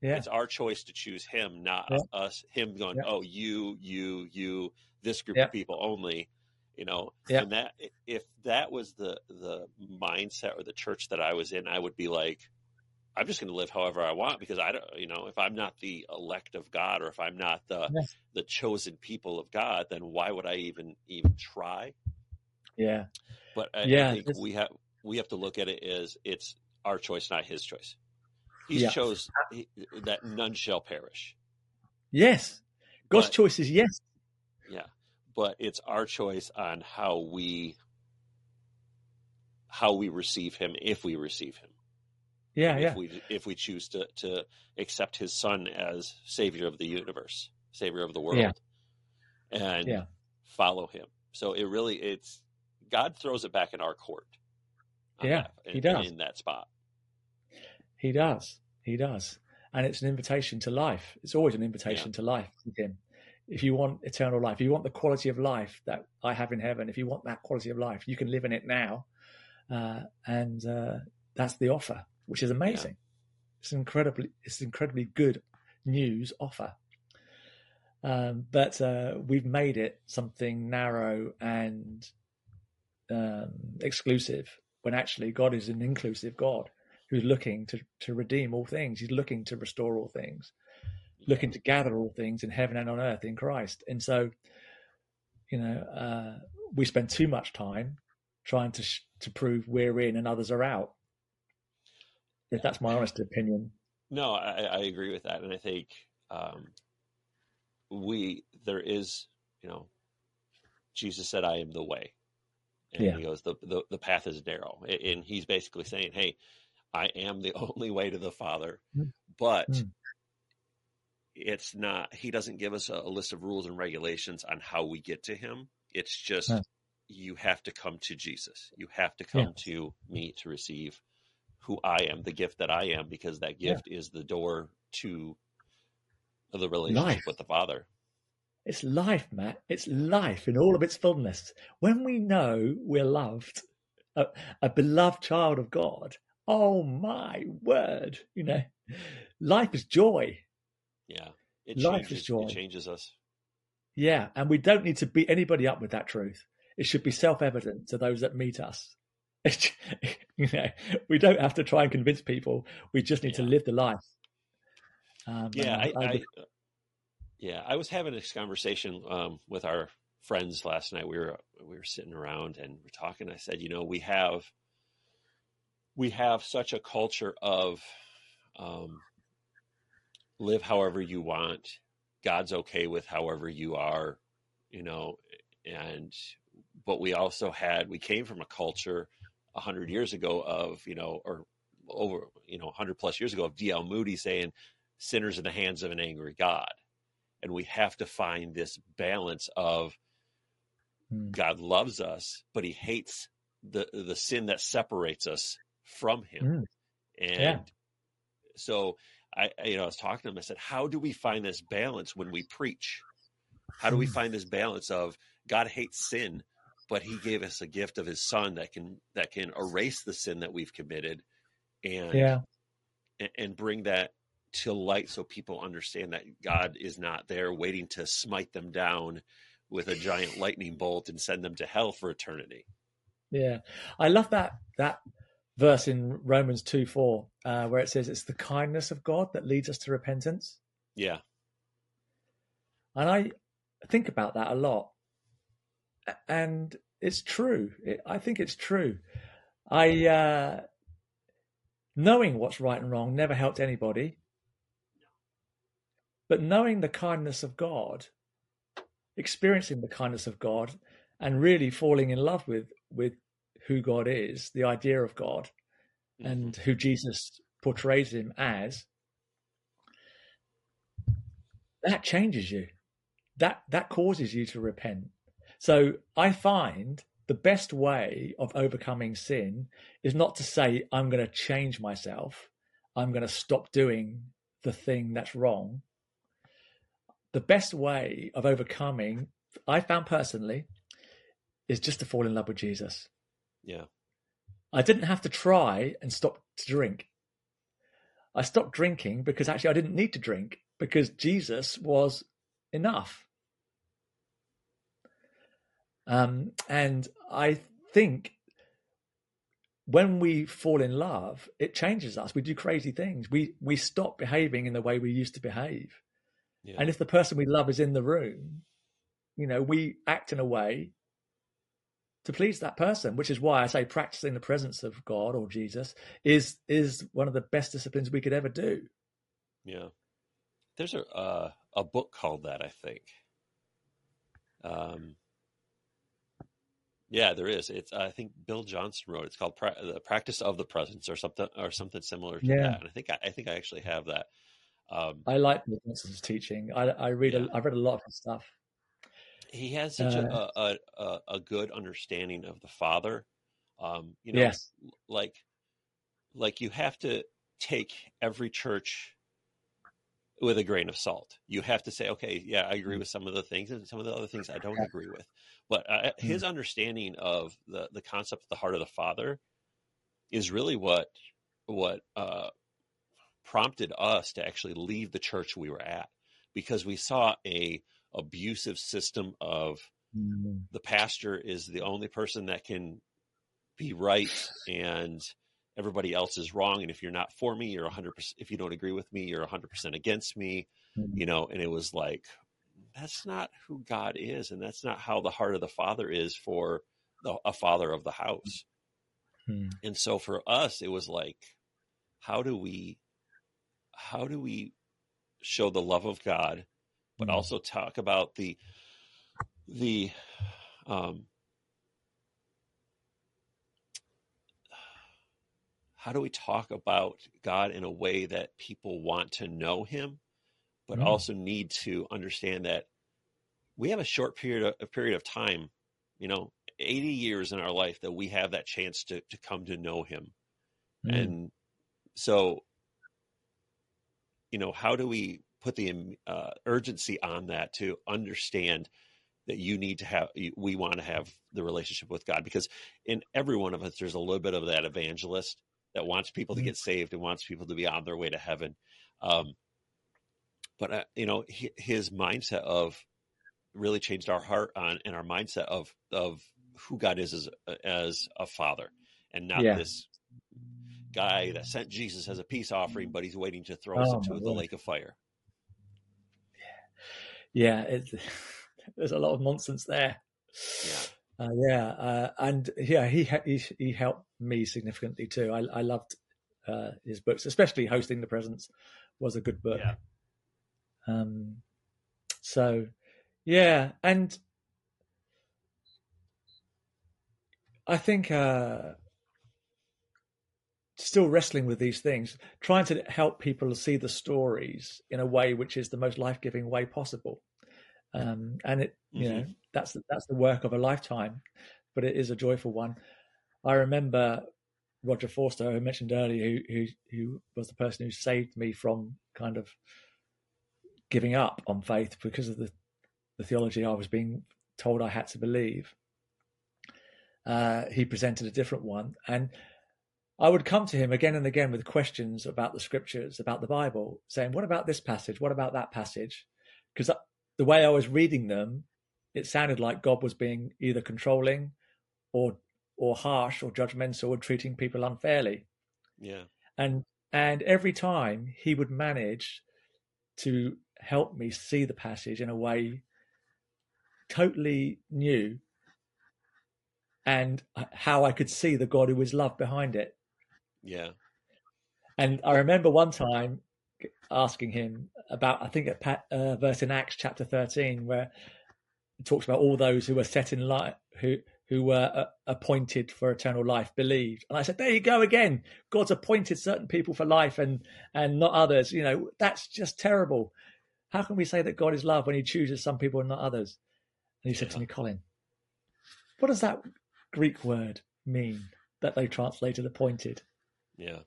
Yeah. It's our choice to choose Him, not yeah. us. Him going, yeah. oh, you, you, you, this group of people only. You know, and that if that was the the mindset or the church that I was in, I would be like, I'm just going to live however I want because I don't, you know, if I'm not the elect of God or if I'm not the yes. the chosen people of God, then why would I even even try? Yeah. But I, yeah, I think we have we have to look at it as it's our choice, not His choice. He Yeah. chose he, that none shall perish. Yes. God's But- choice is yes. Yeah, but it's our choice on how we how we receive him if we receive him. Yeah, if yeah. we if we choose to to accept his son as savior of the universe, savior of the world, Yeah. and Yeah. follow him. So it really it's God throws it back in our court. Yeah, that- he in- does. in that spot. He does. He does. And it's an invitation to life. It's always an invitation to life with him. If you want eternal life, if you want the quality of life that I have in heaven, if you want that quality of life, you can live in it now. Uh, and uh, that's the offer, which is amazing. It's incredibly, it's incredibly good news offer. Um, but uh, we've made it something narrow and um, exclusive when actually God is an inclusive God who's looking to, to redeem all things. He's looking to restore all things, looking to gather all things in heaven and on earth in Christ. And so, you know, uh, we spend too much time trying to sh- to prove we're in and others are out. If that's my honest opinion. No, I, I agree with that, and I think um, we there is, you know, Jesus said, "I am the way," and Yeah. he goes, the, "the the path is narrow," and he's basically saying, "Hey, I am the [LAUGHS] only way to the Father," Mm. but Mm. It's not. He doesn't give us a, a list of rules and regulations on how we get to Him. It's just No. you have to come to Jesus. You have to come to me to receive who I am, the gift that I am, because that Yeah. gift is the door to the relationship Life. with the Father. It's life, Matt. It's life in all of its fullness. When we know we're loved, a, a beloved child of God, oh my word, you know, life is joy. Yeah, it Life is changes. joy. It changes us. Yeah, and we don't need to beat anybody up with that truth. It should be self-evident to those that meet us. [LAUGHS] [LAUGHS] you know, we don't have to try and convince people. We just need to live the life. Um, Yeah, I, and I, yeah, I was having this conversation um, with our friends last night. We were we were sitting around and we're talking. I said, you know, we have we have such a culture of um, live however you want. God's okay with however you are, you know, and but we also had we came from a culture a hundred years ago of you know or over you know hundred plus years ago of D.L. Moody saying sinners in the hands of an angry God, and we have to find this balance of Hmm. God loves us, but He hates the the sin that separates us from Him, Mm. and Yeah. so I, you know, I was talking to him. I said, "How do we find this balance when we preach? How do we Hmm. find this balance of God hates sin, but He gave us a gift of His Son that can that can erase the sin that we've committed, and yeah, and, and bring that to light so people understand that God is not there waiting to smite them down with a giant lightning bolt and send them to hell for eternity. yeah. I love that that verse in Romans two four uh, where it says it's the kindness of God that leads us to repentance. Yeah, And I think about that a lot. And it's true. It, I think it's true. I, uh, knowing what's right and wrong never helped anybody. But knowing the kindness of God, experiencing the kindness of God, and really falling in love with, with who God is, the idea of God, Mm-hmm. and who Jesus portrays him as, that changes you. That that causes you to repent. So I find the best way of overcoming sin is not to say I'm going to change myself. I'm going to stop doing the thing that's wrong. The best way of overcoming, I found personally, is just to fall in love with Jesus. Yeah, I didn't have to try and stop to drink. I stopped drinking because actually I didn't need to drink because Jesus was enough. Um, and I think when we fall in love, it changes us. We do crazy things. We we stop behaving in the way we used to behave. yeah. And if the person we love is in the room, you know, we act in a way to please that person, which is why I say practicing the presence of God or Jesus is is one of the best disciplines we could ever do. Yeah, there's a uh, a book called that, I think. Um, yeah, there is. It's I think Bill Johnson wrote. It. It's called pra- the practice of the presence, or something, or something similar to Yeah. that. And I think I, I think I actually have that. Um, I like Bill Johnson's teaching. I, I read Yeah. a, I've read a lot of his stuff. He has such a, Uh, a, a a good understanding of the Father. Um, you know, Yes. like like you have to take every church with a grain of salt. You have to say, okay, yeah, I Mm. agree with some of the things, and some of the other things I don't agree with. But uh, Mm. his understanding of the the concept of the heart of the Father is really what what uh, prompted us to actually leave the church we were at because we saw a abusive system of Mm. the pastor is the only person that can be right and everybody else is wrong and if you're not for me you're 100% if you don't agree with me you're 100% against me Mm. you know and it was like that's not who god is and that's not how the heart of the father is for the, a father of the house Mm. and so for us it was like how do we how do we show the love of god but Mm. also talk about the the um how do we talk about God in a way that people want to know him but Mm. also need to understand that we have a short period of, a period of time you know 80 years in our life that we have that chance to to come to know him Mm. and so you know how do we put the um, uh, urgency on that to understand that you need to have we want to have the relationship with god because in every one of us there's a little bit of that evangelist that wants people to Mhm. get saved and wants people to be on their way to heaven um, but uh, you know hi- his mindset of really changed our heart on and our mindset of of who god is as as a father and not Yeah. this guy that sent jesus as a peace offering but he's waiting to throw us Oh, into the lake of fire Yeah, it's, [LAUGHS] there's a lot of nonsense there. yeah Uh, yeah, uh, and yeah, he, he he helped me significantly too. I I loved uh, his books, especially hosting the presence was a good book. Yeah. Um, so yeah, and I think uh, still wrestling with these things, trying to help people see the stories in a way which is the most life giving way possible. Um, and it, you know, that's that's the work of a lifetime, but it is a joyful one. I remember Roger Forster, who I mentioned earlier, who, who who was the person who saved me from kind of giving up on faith because of the the theology I was being told I had to believe. Uh, he presented a different one, and I would come to him again and again with questions about the scriptures, about the Bible, saying, "What about this passage? What about that passage?" Because the way I was reading them, it sounded like God was being either controlling, or or harsh, or judgmental, or treating people unfairly. yeah And and every time he would manage to help me see the passage in a way totally new and uh, how I could see the God who was love behind it. Yeah And I remember one time asking him about, I think, a uh, verse in Acts chapter 13, where it talks about all those who were set in light, who who were uh, appointed for eternal life, believed. And I said, there you go again. God's appointed certain people for life and and not others. You know, that's just terrible. How can we say that God is love when He chooses some people and not others? And he said to me, Colin, what does that Greek word mean that they translated appointed? Yeah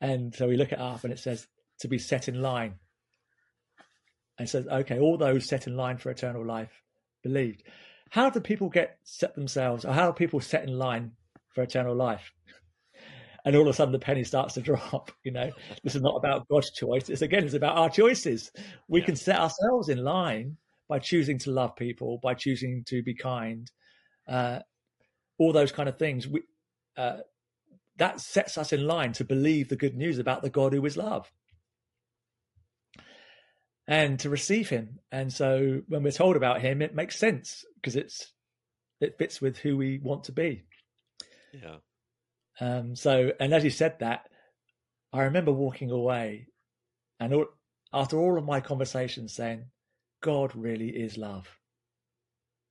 And so we look it up and it says to be set in line. And it says, okay, all those set in line for eternal life believed. How do people get set themselves, or how are people set in line for eternal life? And all of a sudden the penny starts to [LAUGHS] drop. You know, this is not about God's choice. It's again, it's about our choices. We Yeah. can set ourselves in line by choosing to love people, by choosing to be kind, uh, all those kind of things. We, uh, that sets us in line to believe the good news about the God who is love and to receive him. And so when we're told about him, it makes sense because it's it fits with who we want to be. Yeah. Um, so, and as you said that, I remember walking away, and all, after all of my conversations, saying, "God really is love."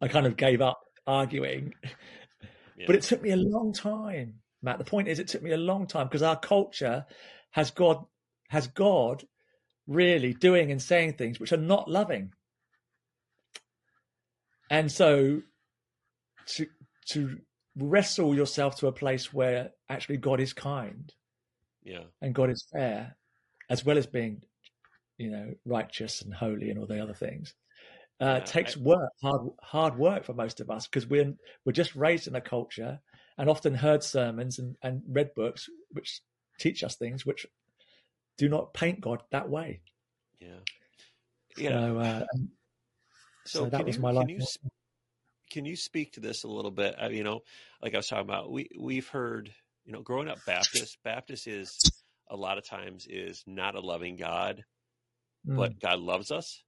I kind of gave up arguing, [LAUGHS] Yeah. but it took me a long time, Matt. The point is, it took me a long time because our culture has God has God really doing and saying things which are not loving, and so to to wrestle yourself to a place where actually God is kind yeah. and God is fair, as well as being, you know, righteous and holy and all the other things. Uh, Yeah, takes I- work, hard hard work for most of us because we're we're just raised in a culture and often heard sermons and, and read books which teach us things which do not paint God that way. Yeah. Yeah. So, uh, So, so that can was you, my can life. you can you speak to this a little bit? Uh, you know, like I was talking about, we we've heard, you know, growing up Baptist, Baptist is a lot of times is not a loving God, Mm. but God loves us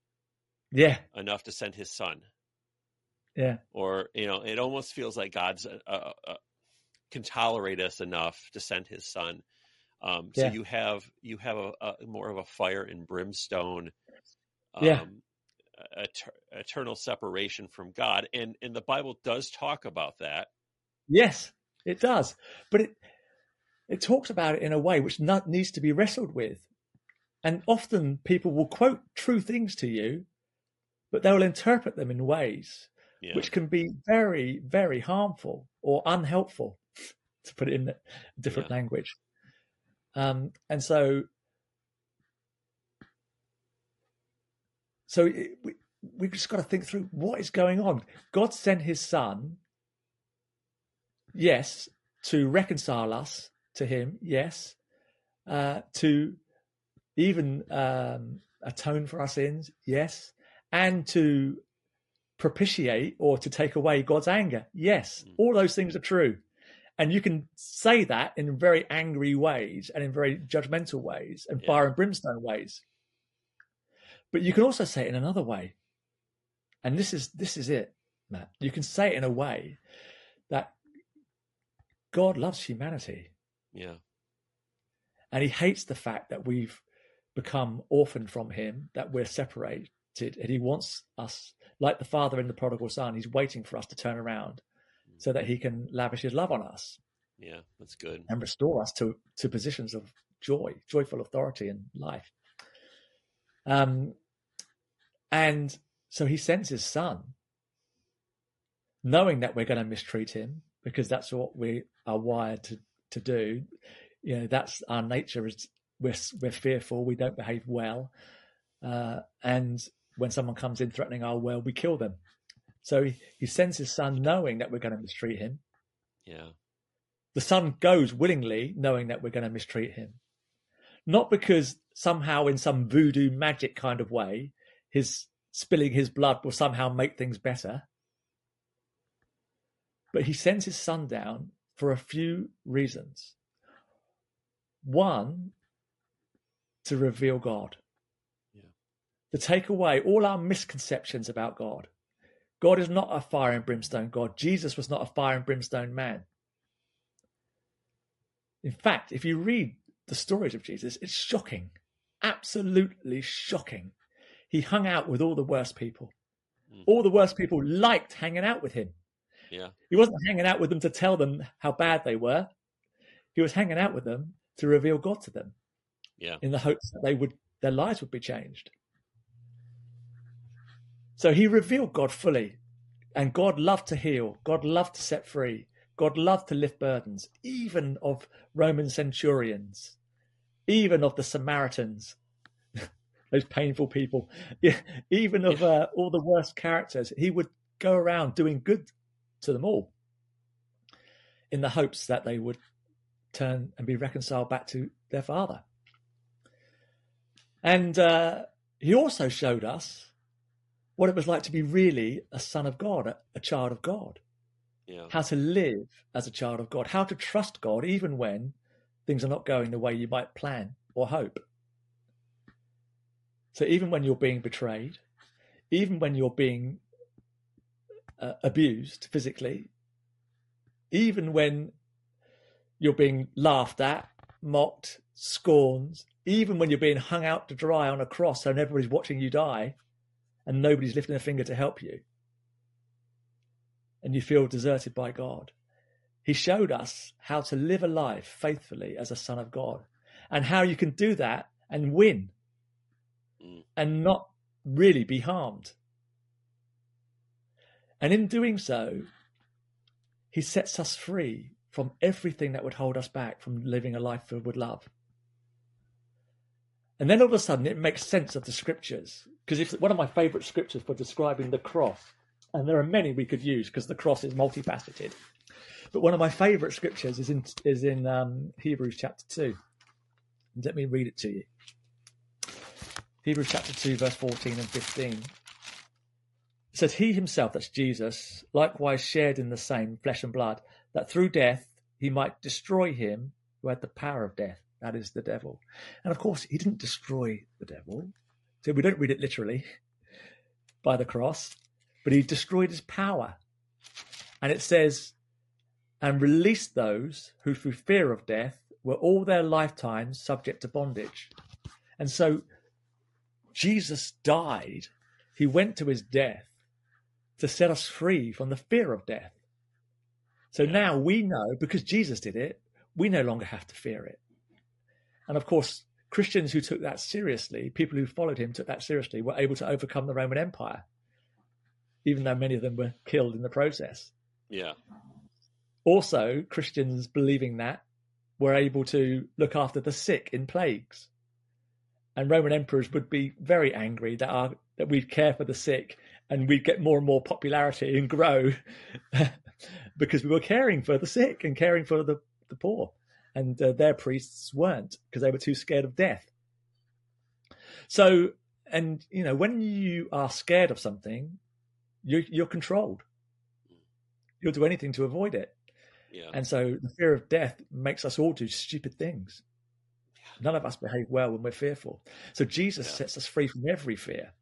yeah, enough to send His Son. yeah, Or you know, it almost feels like God's uh, uh, can tolerate us enough to send His Son. Um, so Yeah. you have you have a, a more of a fire and brimstone. Um, Yeah. et- eternal separation from God, and and the Bible does talk about that. yes, it does. But it it talks about it in a way which not, needs to be wrestled with. And often people will quote true things to you, but they will interpret them in ways Yeah, which can be very, very harmful or unhelpful, to put it in a different Yeah. language. Um, and so, so it, we we just got to think through what is going on. God sent His Son, yes, to reconcile us to Him, yes, uh, to even um, atone for our sins, yes, and to propitiate or to take away God's anger. Yes, Mm. all those things are true. And you can say that in very angry ways and in very judgmental ways and Yeah. fire and brimstone ways. But you can also say it in another way. And this is this is it, Matt. You can say it in a way that God loves humanity yeah, and he hates the fact that we've become orphaned from him, that we're separated, and he wants us, like the father in the prodigal son, he's waiting for us to turn around so that he can lavish his love on us yeah. That's good. and restore us to, to positions of joy, joyful authority in life. Um, and so he sends his son, knowing that we're going to mistreat him because that's what we are wired to, to do. You know, that's our nature is we're, we're fearful. We don't behave well. Uh, and when someone comes in threatening our well, we kill them. So he, he sends his son knowing that we're going to mistreat him. Yeah, The son goes willingly, knowing that we're going to mistreat him. Not because somehow, in some voodoo magic kind of way, his spilling his blood will somehow make things better. But he sends his son down for a few reasons. One, to reveal God, Yeah. to take away all our misconceptions about God. God is not a fire and brimstone God. Jesus was not a fire and brimstone man. In fact, if you read the stories of Jesus, it's shocking, absolutely shocking. He hung out with all the worst people. Mm. All the worst people liked hanging out with him. yeah, He wasn't hanging out with them to tell them how bad they were. He was hanging out with them to reveal God to them yeah, in the hopes that they would their lives would be changed. So he revealed God fully, and God loved to heal. God loved to set free. God loved to lift burdens, even of Roman centurions, even of the Samaritans, [LAUGHS] those painful people, yeah, [LAUGHS] even of uh, all the worst characters. He would go around doing good to them all in the hopes that they would turn and be reconciled back to their father. And uh, he also showed us what it was like to be really a son of God, a, a child of God, yeah, how to live as a child of God, how to trust God even when things are not going the way you might plan or hope. So even when you're being betrayed, even when you're being uh, abused physically, even when you're being laughed at, mocked, scorned, even when you're being hung out to dry on a cross and everybody's watching you die and nobody's lifting a finger to help you, and you feel deserted by God. He showed us how to live a life faithfully as a son of God and how you can do that and win mm. and not really be harmed. And in doing so, he sets us free from everything that would hold us back from living a life filled with love. And then all of a sudden, it makes sense of the scriptures because it's one of my favorite scriptures for describing the cross. And there are many we could use because the cross is multifaceted. But one of my favorite scriptures is in is in um, Hebrews chapter two. Let me read it to you. Hebrews chapter 2, verse 14 and 15. It says, He himself, that's Jesus, likewise shared in the same flesh and blood, that through death he might destroy him who had the power of death, that is the devil. And of course, he didn't destroy the devil. So we don't read it literally [LAUGHS] by the cross, but he destroyed his power. And it says, and released those who through fear of death were all their lifetimes subject to bondage. And so Jesus died. He went to his death to set us free from the fear of death. So now we know, because Jesus did it, we no longer have to fear it. And of course, Christians who took that seriously, people who followed him took that seriously, were able to overcome the Roman Empire, even though many of them were killed in the process. Yeah. Also, Christians believing that were able to look after the sick in plagues. And Roman emperors would be very angry that our, that we'd care for the sick and we'd get more and more popularity and grow [LAUGHS] because we were caring for the sick and caring for the, the poor. And uh, their priests weren't because they were too scared of death. So, and you know, when you are scared of something, you're, you're controlled. You'll do anything to avoid it. Yeah. And so the fear of death makes us all do stupid things. Yeah. None of us behave well when we're fearful. So Jesus yeah. sets us free from every fear.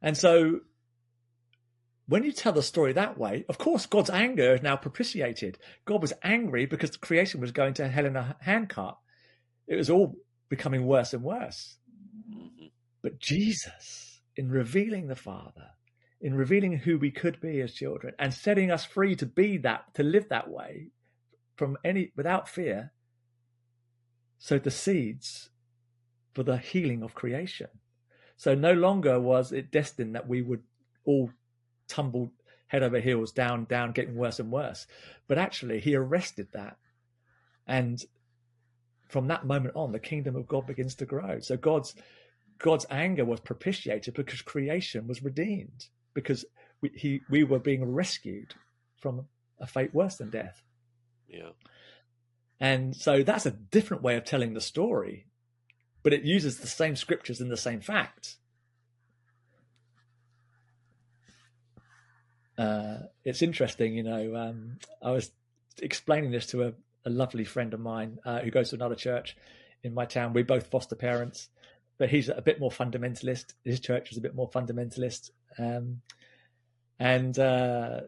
And so when you tell the story that way, of course, God's anger is now propitiated. God was angry because the creation was going to hell in a handcart. It was all becoming worse and worse. Mm-hmm. But Jesus, in revealing the Father, in revealing who we could be as children and setting us free to be that, to live that way from any without fear, sowed the seeds for the healing of creation. So no longer was it destined that we would all tumble head over heels down, down, getting worse and worse. But actually, he arrested that. And from that moment on, the kingdom of God begins to grow. So God's God's anger was propitiated because creation was redeemed because we, he, we were being rescued from a fate worse than death. Yeah. And so that's a different way of telling the story, but it uses the same scriptures and the same facts. Uh, it's interesting, you know. Um, I was explaining this to a, a lovely friend of mine uh, who goes to another church in my town. We're both foster parents, but he's a bit more fundamentalist. His church is a bit more fundamentalist, um, and uh,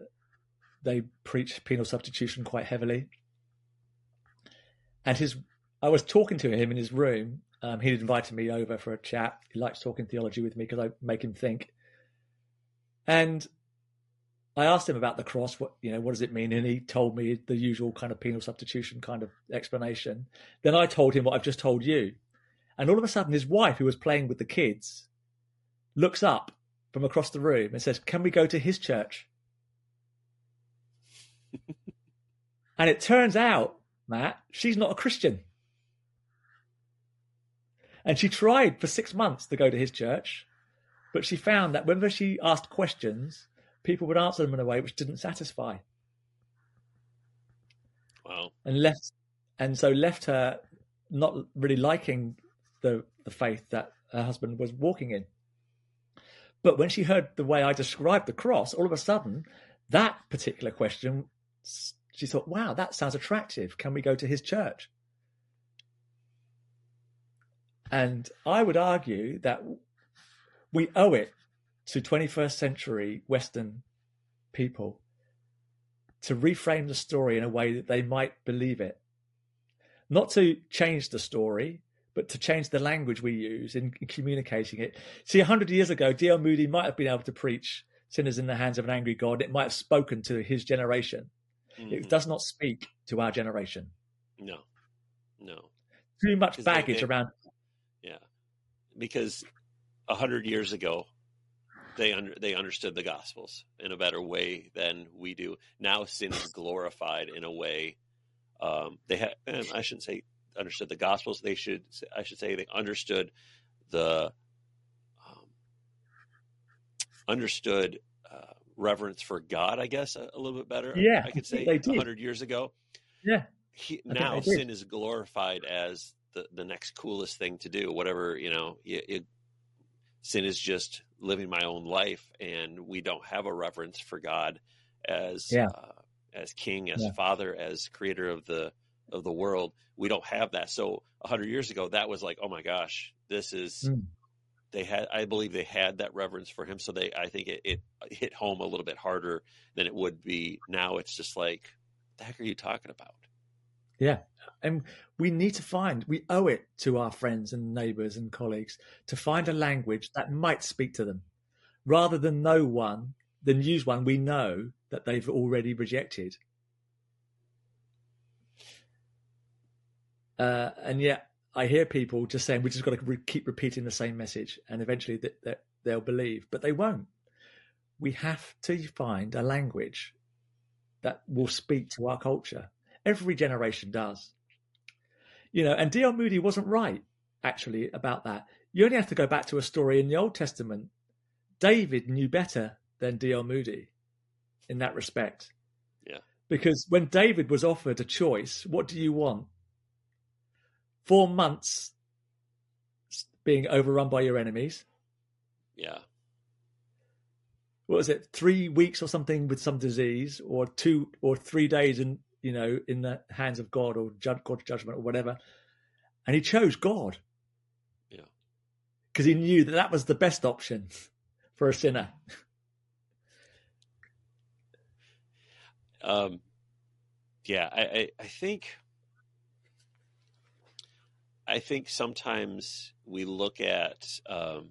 they preach penal substitution quite heavily. And his, I was talking to him in his room. Um, he'd invited me over for a chat. He likes talking theology with me because I make him think. And I asked him about the cross. What you know, what does it mean? And he told me the usual kind of penal substitution kind of explanation. Then I told him what I've just told you, and all of a sudden, his wife, who was playing with the kids, looks up from across the room and says, Can we go to his church? [LAUGHS] and it turns out, Matt, she's not a Christian. And she tried for six months to go to his church, but she found that whenever she asked questions, people would answer them in a way which didn't satisfy. Wow. And left and so left her not really liking the the faith that her husband was walking in. But when she heard the way I described the cross, all of a sudden, that particular question, she thought, wow, that sounds attractive. Can we go to his church? And I would argue that we owe it to 21st century Western people to reframe the story in a way that they might believe it. Not to change the story, but to change the language we use in, in communicating it. See, a hundred years ago, D.L. Moody might have been able to preach sinners in the hands of an angry God. It might have spoken to his generation. Mm-hmm. It does not speak to our generation. No, no. Too much baggage they, they, around. Yeah, because a hundred years ago, they under, they understood the gospels in a better way than we do. Now sin is glorified in a way. Um, they had, I shouldn't say understood the gospels. They should, I should say, they understood the um, understood uh, reverence for God. I guess a, a, little bit better. Yeah, I could say a hundred years ago. Yeah. He, now sin is glorified as the, the next coolest thing to do. Whatever you know, it, it, sin is just living my own life, and we don't have a reverence for God as yeah. uh, as King, as yeah. Father, as Creator of the of the world. We don't have that. So a hundred years ago, that was like, oh my gosh, this is. Mm. They had, I believe, they had that reverence for him. So they, I think it, it hit home a little bit harder than it would be now. It's just like, the heck are you talking about? Yeah. And we need to find, we owe it to our friends and neighbors and colleagues to find a language that might speak to them rather than know one, than use one we know that they've already rejected. Uh, and yet I hear people just saying we just got to re- keep repeating the same message, and eventually th- th- they'll believe, but they won't. We have to find a language that will speak to our culture. Every generation does, you know. And D.L. Moody wasn't right actually about that. You only have to go back to a story in the Old Testament. David knew better than D.L. Moody in that respect. Yeah. Because when David was offered a choice, what do you want? four months being overrun by your enemies. Yeah. What was it? Three weeks or something with some disease, or two or three days in you know in the hands of God or God's judgment or whatever. And he chose God. Yeah. Because he knew that that was the best option [LAUGHS] for a sinner. Um. Yeah, I, I, I think I think sometimes we look at um,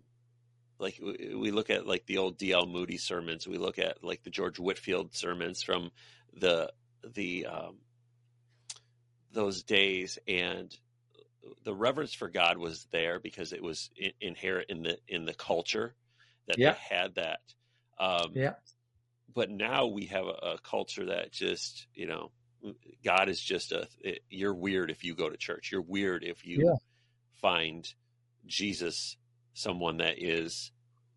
like we look at like the old D.L. Moody sermons. We look at like the George Whitefield sermons from the the um, those days, and the reverence for God was there because it was in, inherent in the in the culture that yeah. they had that. Um, yeah. But now we have a, a culture that just you know God is just a. It, you're weird if you go to church. You're weird if you yeah. find Jesus someone that is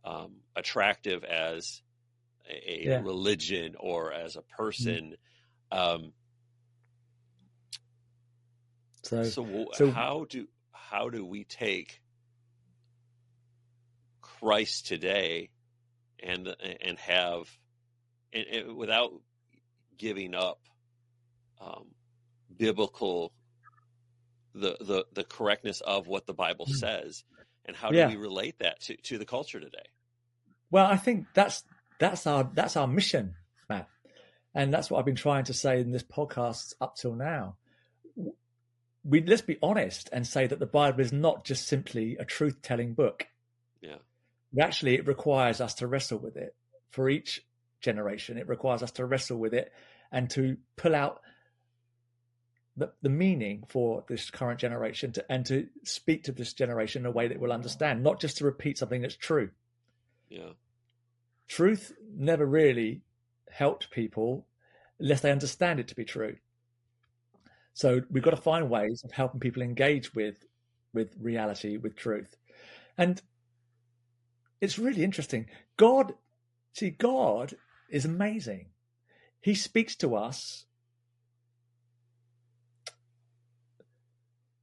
um, attractive as a, a yeah. religion or as a mm-hmm. person. Um, so, so, so how do how do we take Christ today and and have and, and without giving up um, biblical the, the the correctness of what the Bible mm. says, and how do yeah. we relate that to, to the culture today? Well, I think that's that's our that's our mission, and that's what I've been trying to say in this podcast up till now. We let's be honest and say that the Bible is not just simply a truth telling book. Yeah, actually, it requires us to wrestle with it for each generation. It requires us to wrestle with it and to pull out the, the meaning for this current generation to, and to speak to this generation in a way that will understand, not just to repeat something that's true. Yeah. Truth never really helped people unless they understand it to be true. So we've got to find ways of helping people engage with with reality, with truth. And it's really interesting. God, see, God is amazing. He speaks to us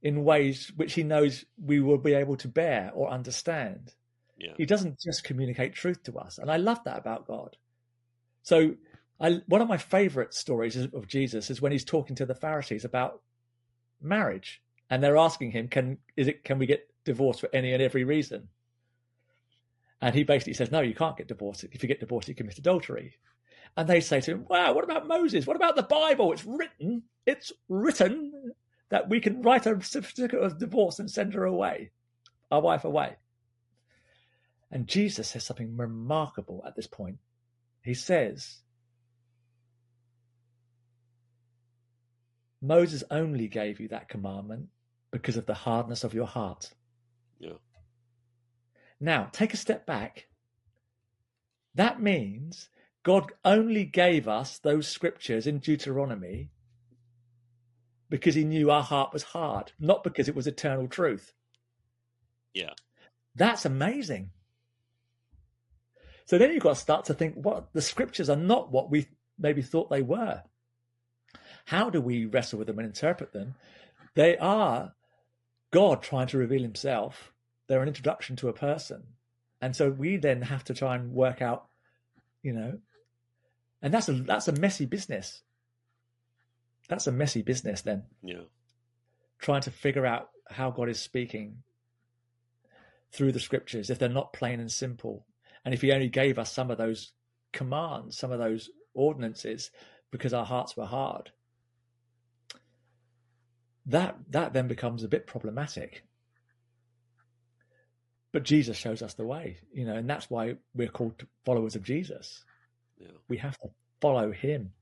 in ways which he knows we will be able to bear or understand. Yeah. He doesn't just communicate truth to us. And I love that about God. So I, one of my favorite stories of Jesus is when he's talking to the Pharisees about marriage and they're asking him, can, is it, can we get divorced for any and every reason? And he basically says, no, you can't get divorced. If you get divorced, you commit adultery. And they say to him, Wow, what about Moses? What about the Bible? It's written, it's written that we can write a certificate of divorce and send her away, our wife away. And Jesus says something remarkable at this point. He says, Moses only gave you that commandment because of the hardness of your heart. Yeah. Now, take a step back. That means God only gave us those scriptures in Deuteronomy because he knew our heart was hard, not because it was eternal truth. Yeah. That's amazing. So then you've got to start to think what the scriptures are not what we maybe thought they were. How do we wrestle with them and interpret them? They are God trying to reveal himself. They're an introduction to a person. And so we then have to try and work out, you know, and that's a that's a messy business. That's a messy business then. Yeah. Trying to figure out how God is speaking through the scriptures if they're not plain and simple. And if he only gave us some of those commands, some of those ordinances, because our hearts were hard, that that then becomes a bit problematic. But Jesus shows us the way, you know, and that's why we're called followers of Jesus. Yeah. We have to follow Him,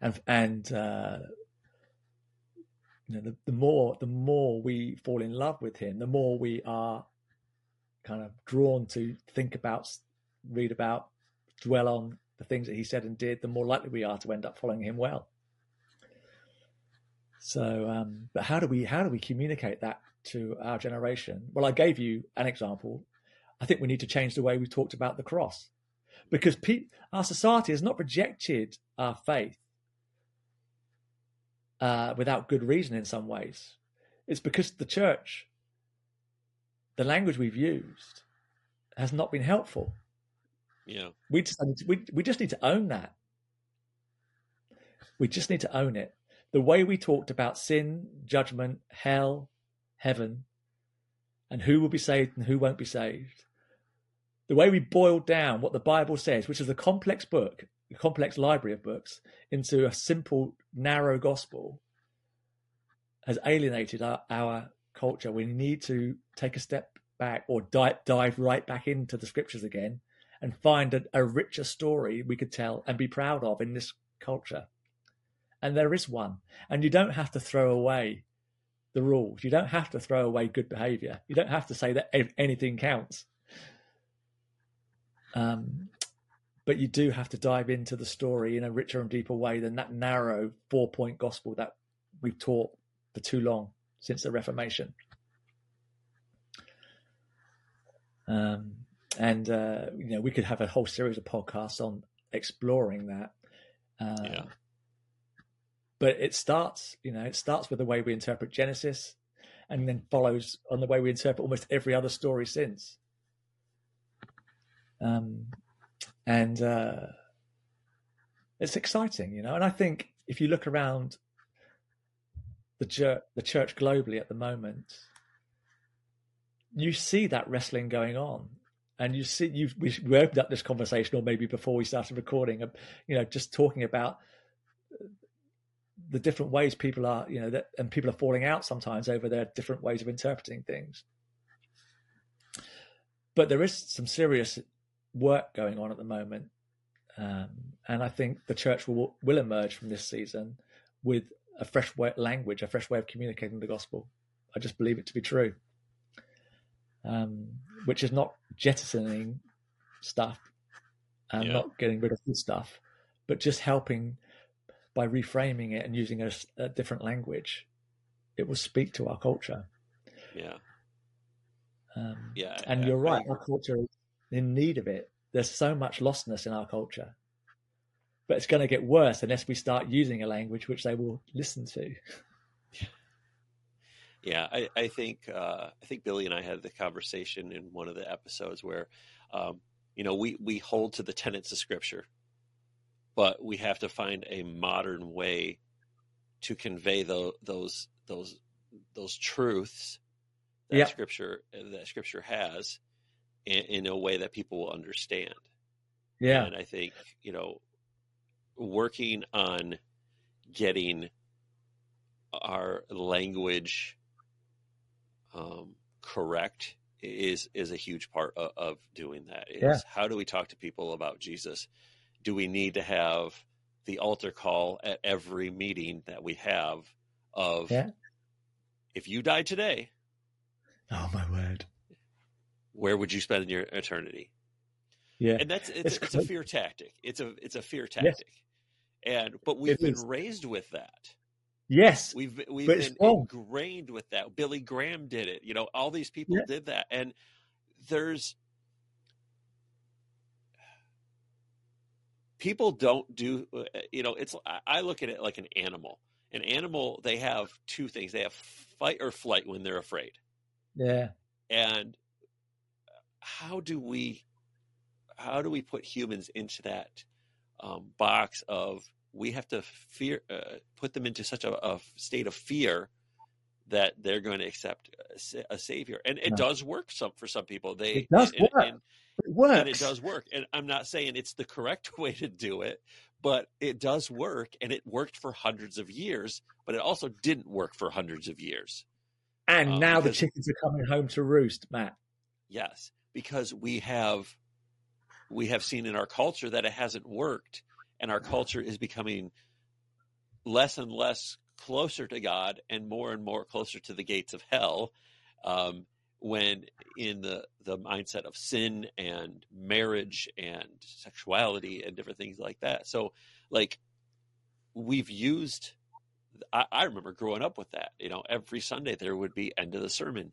and and uh, you know, the, the more the more we fall in love with Him, the more we are kind of drawn to think about, read about, dwell on the things that He said and did. The more likely we are to end up following Him well. So, um, but how do we how do we communicate that to our generation? Well, I gave you an example. I think we need to change the way we talked about the cross, because pe- our society has not rejected our faith uh, without good reason. In some ways, it's because the church, the language we've used, has not been helpful. Yeah, we just we we just need to own that. We just need to own it the way we talked about sin, judgment, hell, heaven, and who will be saved and who won't be saved, the way we boiled down what the Bible says, which is a complex book, a complex library of books, into a simple, narrow gospel, has alienated our, our culture. We need to take a step back or dive, dive right back into the scriptures again and find a, a richer story we could tell and be proud of in this culture and there is one. And you don't have to throw away the rules. You don't have to throw away good behavior. You don't have to say that anything counts. Um, but you do have to dive into the story in a richer and deeper way than that narrow four point gospel that we've taught for too long since the Reformation. Um, and uh, you know, we could have a whole series of podcasts on exploring that. Uh, yeah but it starts you know it starts with the way we interpret genesis and then follows on the way we interpret almost every other story since um, and uh, it's exciting you know and i think if you look around the church the church globally at the moment you see that wrestling going on and you see you we, we opened up this conversation or maybe before we started recording you know just talking about the different ways people are, you know, that, and people are falling out sometimes over their different ways of interpreting things. But there is some serious work going on at the moment, um, and I think the church will will emerge from this season with a fresh way, language, a fresh way of communicating the gospel. I just believe it to be true, um, which is not jettisoning stuff and yeah. not getting rid of good stuff, but just helping by reframing it and using a, a different language, it will speak to our culture. Yeah. Um, yeah. And yeah, you're right, our culture is in need of it. There's so much lostness in our culture. But it's going to get worse unless we start using a language which they will listen to. Yeah, I, I think uh, I think Billy and I had the conversation in one of the episodes where, um, you know, we we hold to the tenets of Scripture, but we have to find a modern way to convey the, those those those truths that scripture that scripture has in, in, a way that people will understand. Yeah. And I think, you know, working on getting our language um, correct is is a huge part of, of doing that. Is Yeah. how do we talk to people about Jesus? Do we need to have the altar call at every meeting that we have of Yeah. if you died today, Oh my word. where would you spend your eternity? Yeah. And that's it's, It's it's, a fear tactic. It's a it's a fear tactic. And but we've It been is. raised with that. Yes. We've we've been wrong. ingrained with that. Billy Graham did it. You know, all these people Yeah. did that. And there's people don't do you know, it's I look at it like an animal. An animal, they have two things. They have fight or flight when they're afraid. Yeah. And how do we how do we put humans into that um, box of we have to fear uh, put them into such a, a state of fear that they're going to accept a, a savior and it No. does work some for some people they It does and, work. and, It works. and it does work and i'm not saying it's the correct [LAUGHS] way to do it but it does work and it worked for hundreds of years but it also didn't work for hundreds of years And uh, now the chickens are coming home to roost, Matt. Yes, because we have we have seen in our culture that it hasn't worked, and our culture is becoming less and less closer to God and more and more closer to the gates of hell. Um, when in the the mindset of sin and marriage and sexuality and different things like that. So, like we've used. I, I remember growing up with that. You know, every Sunday there would be end of the sermon.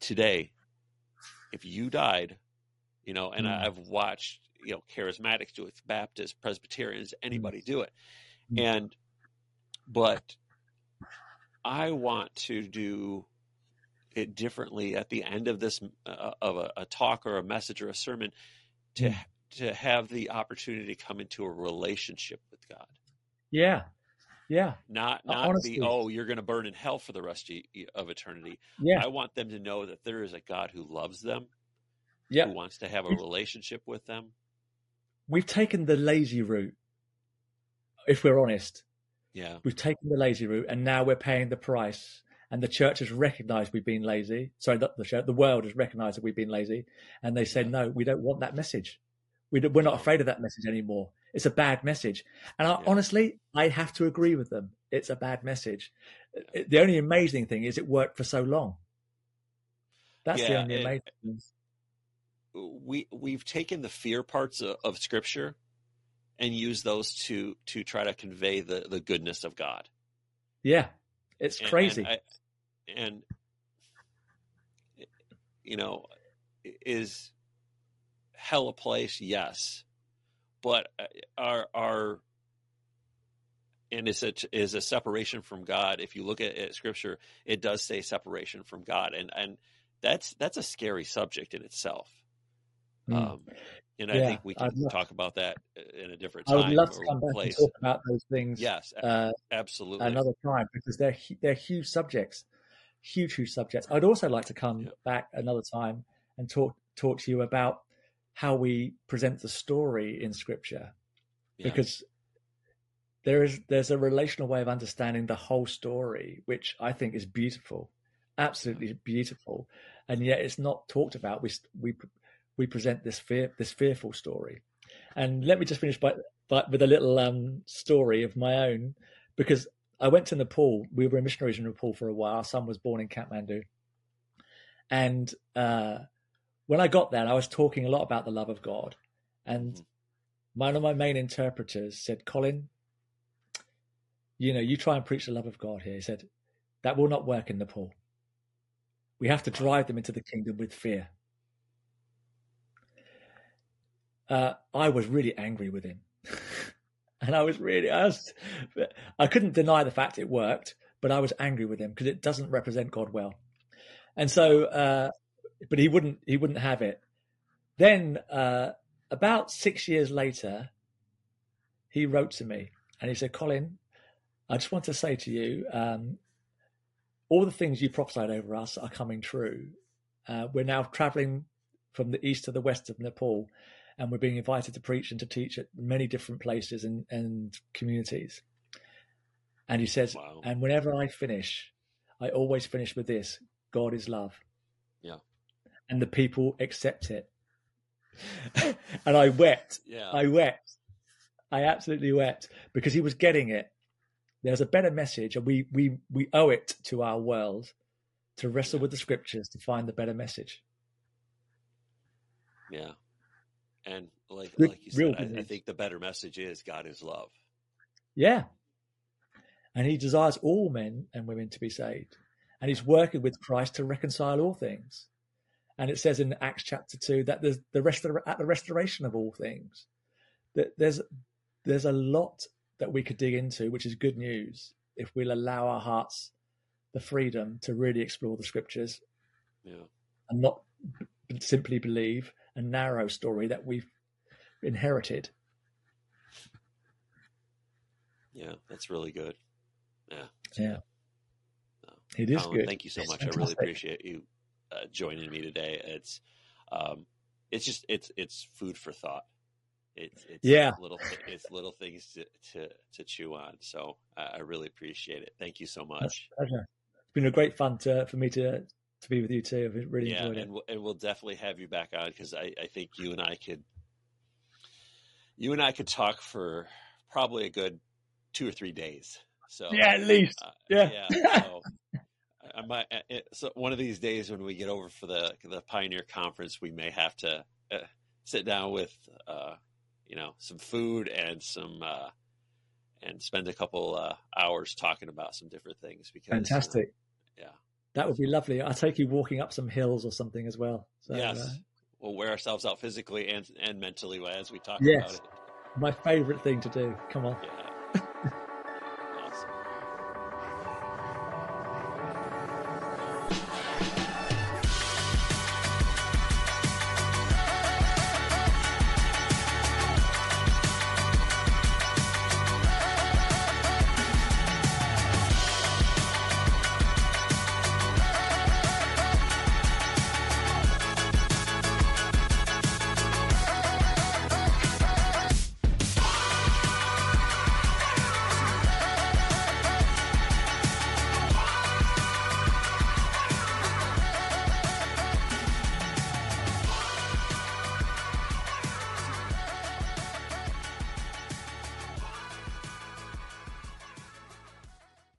Today, if you died, you know, and Mm. I've watched, you know, charismatics do it, Baptists, Presbyterians, anybody do it. Mm. And, but I want to do it differently at the end of this, uh, of a, a talk or a message or a sermon to, Mm. to have the opportunity to come into a relationship with God. Yeah. Yeah. Not, not honestly- be, oh, you're going to burn in hell for the rest of- of eternity. Yeah. I want them to know that there is a God who loves them, Yeah. who wants to have a relationship with them. We've taken the lazy route. If we're honest, Yeah. we've taken the lazy route and now we're paying the price. And the church has recognized we've been lazy. Sorry, not the church, the world has recognized that we've been lazy. And they said, no, we don't want that message. We don't, we're not afraid of that message anymore. It's a bad message. And I, Yeah. honestly, I have to agree with them. It's a bad message. It- The only amazing thing is it worked for so long. That's the Yeah, only it- amazing thing. We we've taken the fear parts of, of scripture and used those to to try to convey the the goodness of God. Yeah. It's And- crazy. And, I, and you know, is hell a place? Yes, but uh, our our and is it is a separation from God. If you look at, at Scripture, it does say separation from God, and and that's that's a scary subject in itself. Mm. Um, and I think we can love- talk about that in a different time. I would love to come back place. and talk about those things Yes, uh, absolutely. another time because they're they're huge subjects, huge huge subjects. I'd also like to come Yeah. back another time and talk talk to you about how we present the story in Scripture Yeah. because there is there's a relational way of understanding the whole story, which I think is beautiful, absolutely beautiful, and yet it's not talked about. We we we present this fear this fearful story, and let me just finish by, by with a little um, story of my own because I went to Nepal. We were missionaries in Nepal for a while. Our son was born in Kathmandu, and uh, when I got there, I was talking a lot about the love of God, and Mhm. one of my main interpreters said, "Colin." you know, you try and preach the love of God here. He said, that will not work in Nepal. We have to drive them into the kingdom with fear. Uh, I was really angry with him. [LAUGHS] and I was really, I, was, I couldn't deny the fact it worked, but I was angry with him because it doesn't represent God well. And so, uh, but he wouldn't, he wouldn't have it. Then, uh, about six years later, he wrote to me and he said, Colin, I just want to say to you, um, all the things you prophesied over us are coming true. Uh, we're now traveling from the east to the west of Nepal, and we're being invited to preach and to teach at many different places and, and communities. And he says, Wow. and whenever I finish, I always finish with this God is love. Yeah. And the people accept it. [LAUGHS] and I wept. Yeah. I wept. I absolutely wept because he was getting it. There's a better message, and we we we owe it to our world to wrestle Yeah. with the scriptures to find the better message. Yeah. And like like you said, I, I think the better message is God is love. Yeah. And he desires all men and women to be saved. And he's working with Christ to reconcile all things. And it says in Acts chapter 2 that there's the rest at the restoration of all things. That there's there's a lot that we could dig into, which is good news if we'll allow our hearts the freedom to really explore the scriptures Yeah. and not simply believe a narrow story that we've inherited. Yeah. That's really good. Yeah. Yeah. No. It is Colin, good. Thank you so It's much. I really appreciate you uh, joining me today. It's um, it's just it's it's food for thought. It's it's Yeah. little it's little things to to, to chew on. So I I really appreciate it. Thank you so much. It's been a great fun to, for me to to be with you too. I've really yeah, enjoyed it. and we'll, and we'll definitely have you back on because I, I think you and I could you and I could talk for probably a good two or three days. So Yeah, at least. uh, Yeah. yeah. [LAUGHS] So I might. uh, it- So one of these days when we get over for the the Pioneer Conference, we may have to uh, sit down with uh, you know some food and some uh, and spend a couple uh, hours talking about some different things. Because Fantastic. yeah. That would be lovely. I'll take you walking up some hills or something as well. So, yes, uh, we'll wear ourselves out physically and and mentally as we talk Yes. about it. my favourite thing to do. Come on. Yeah. [LAUGHS]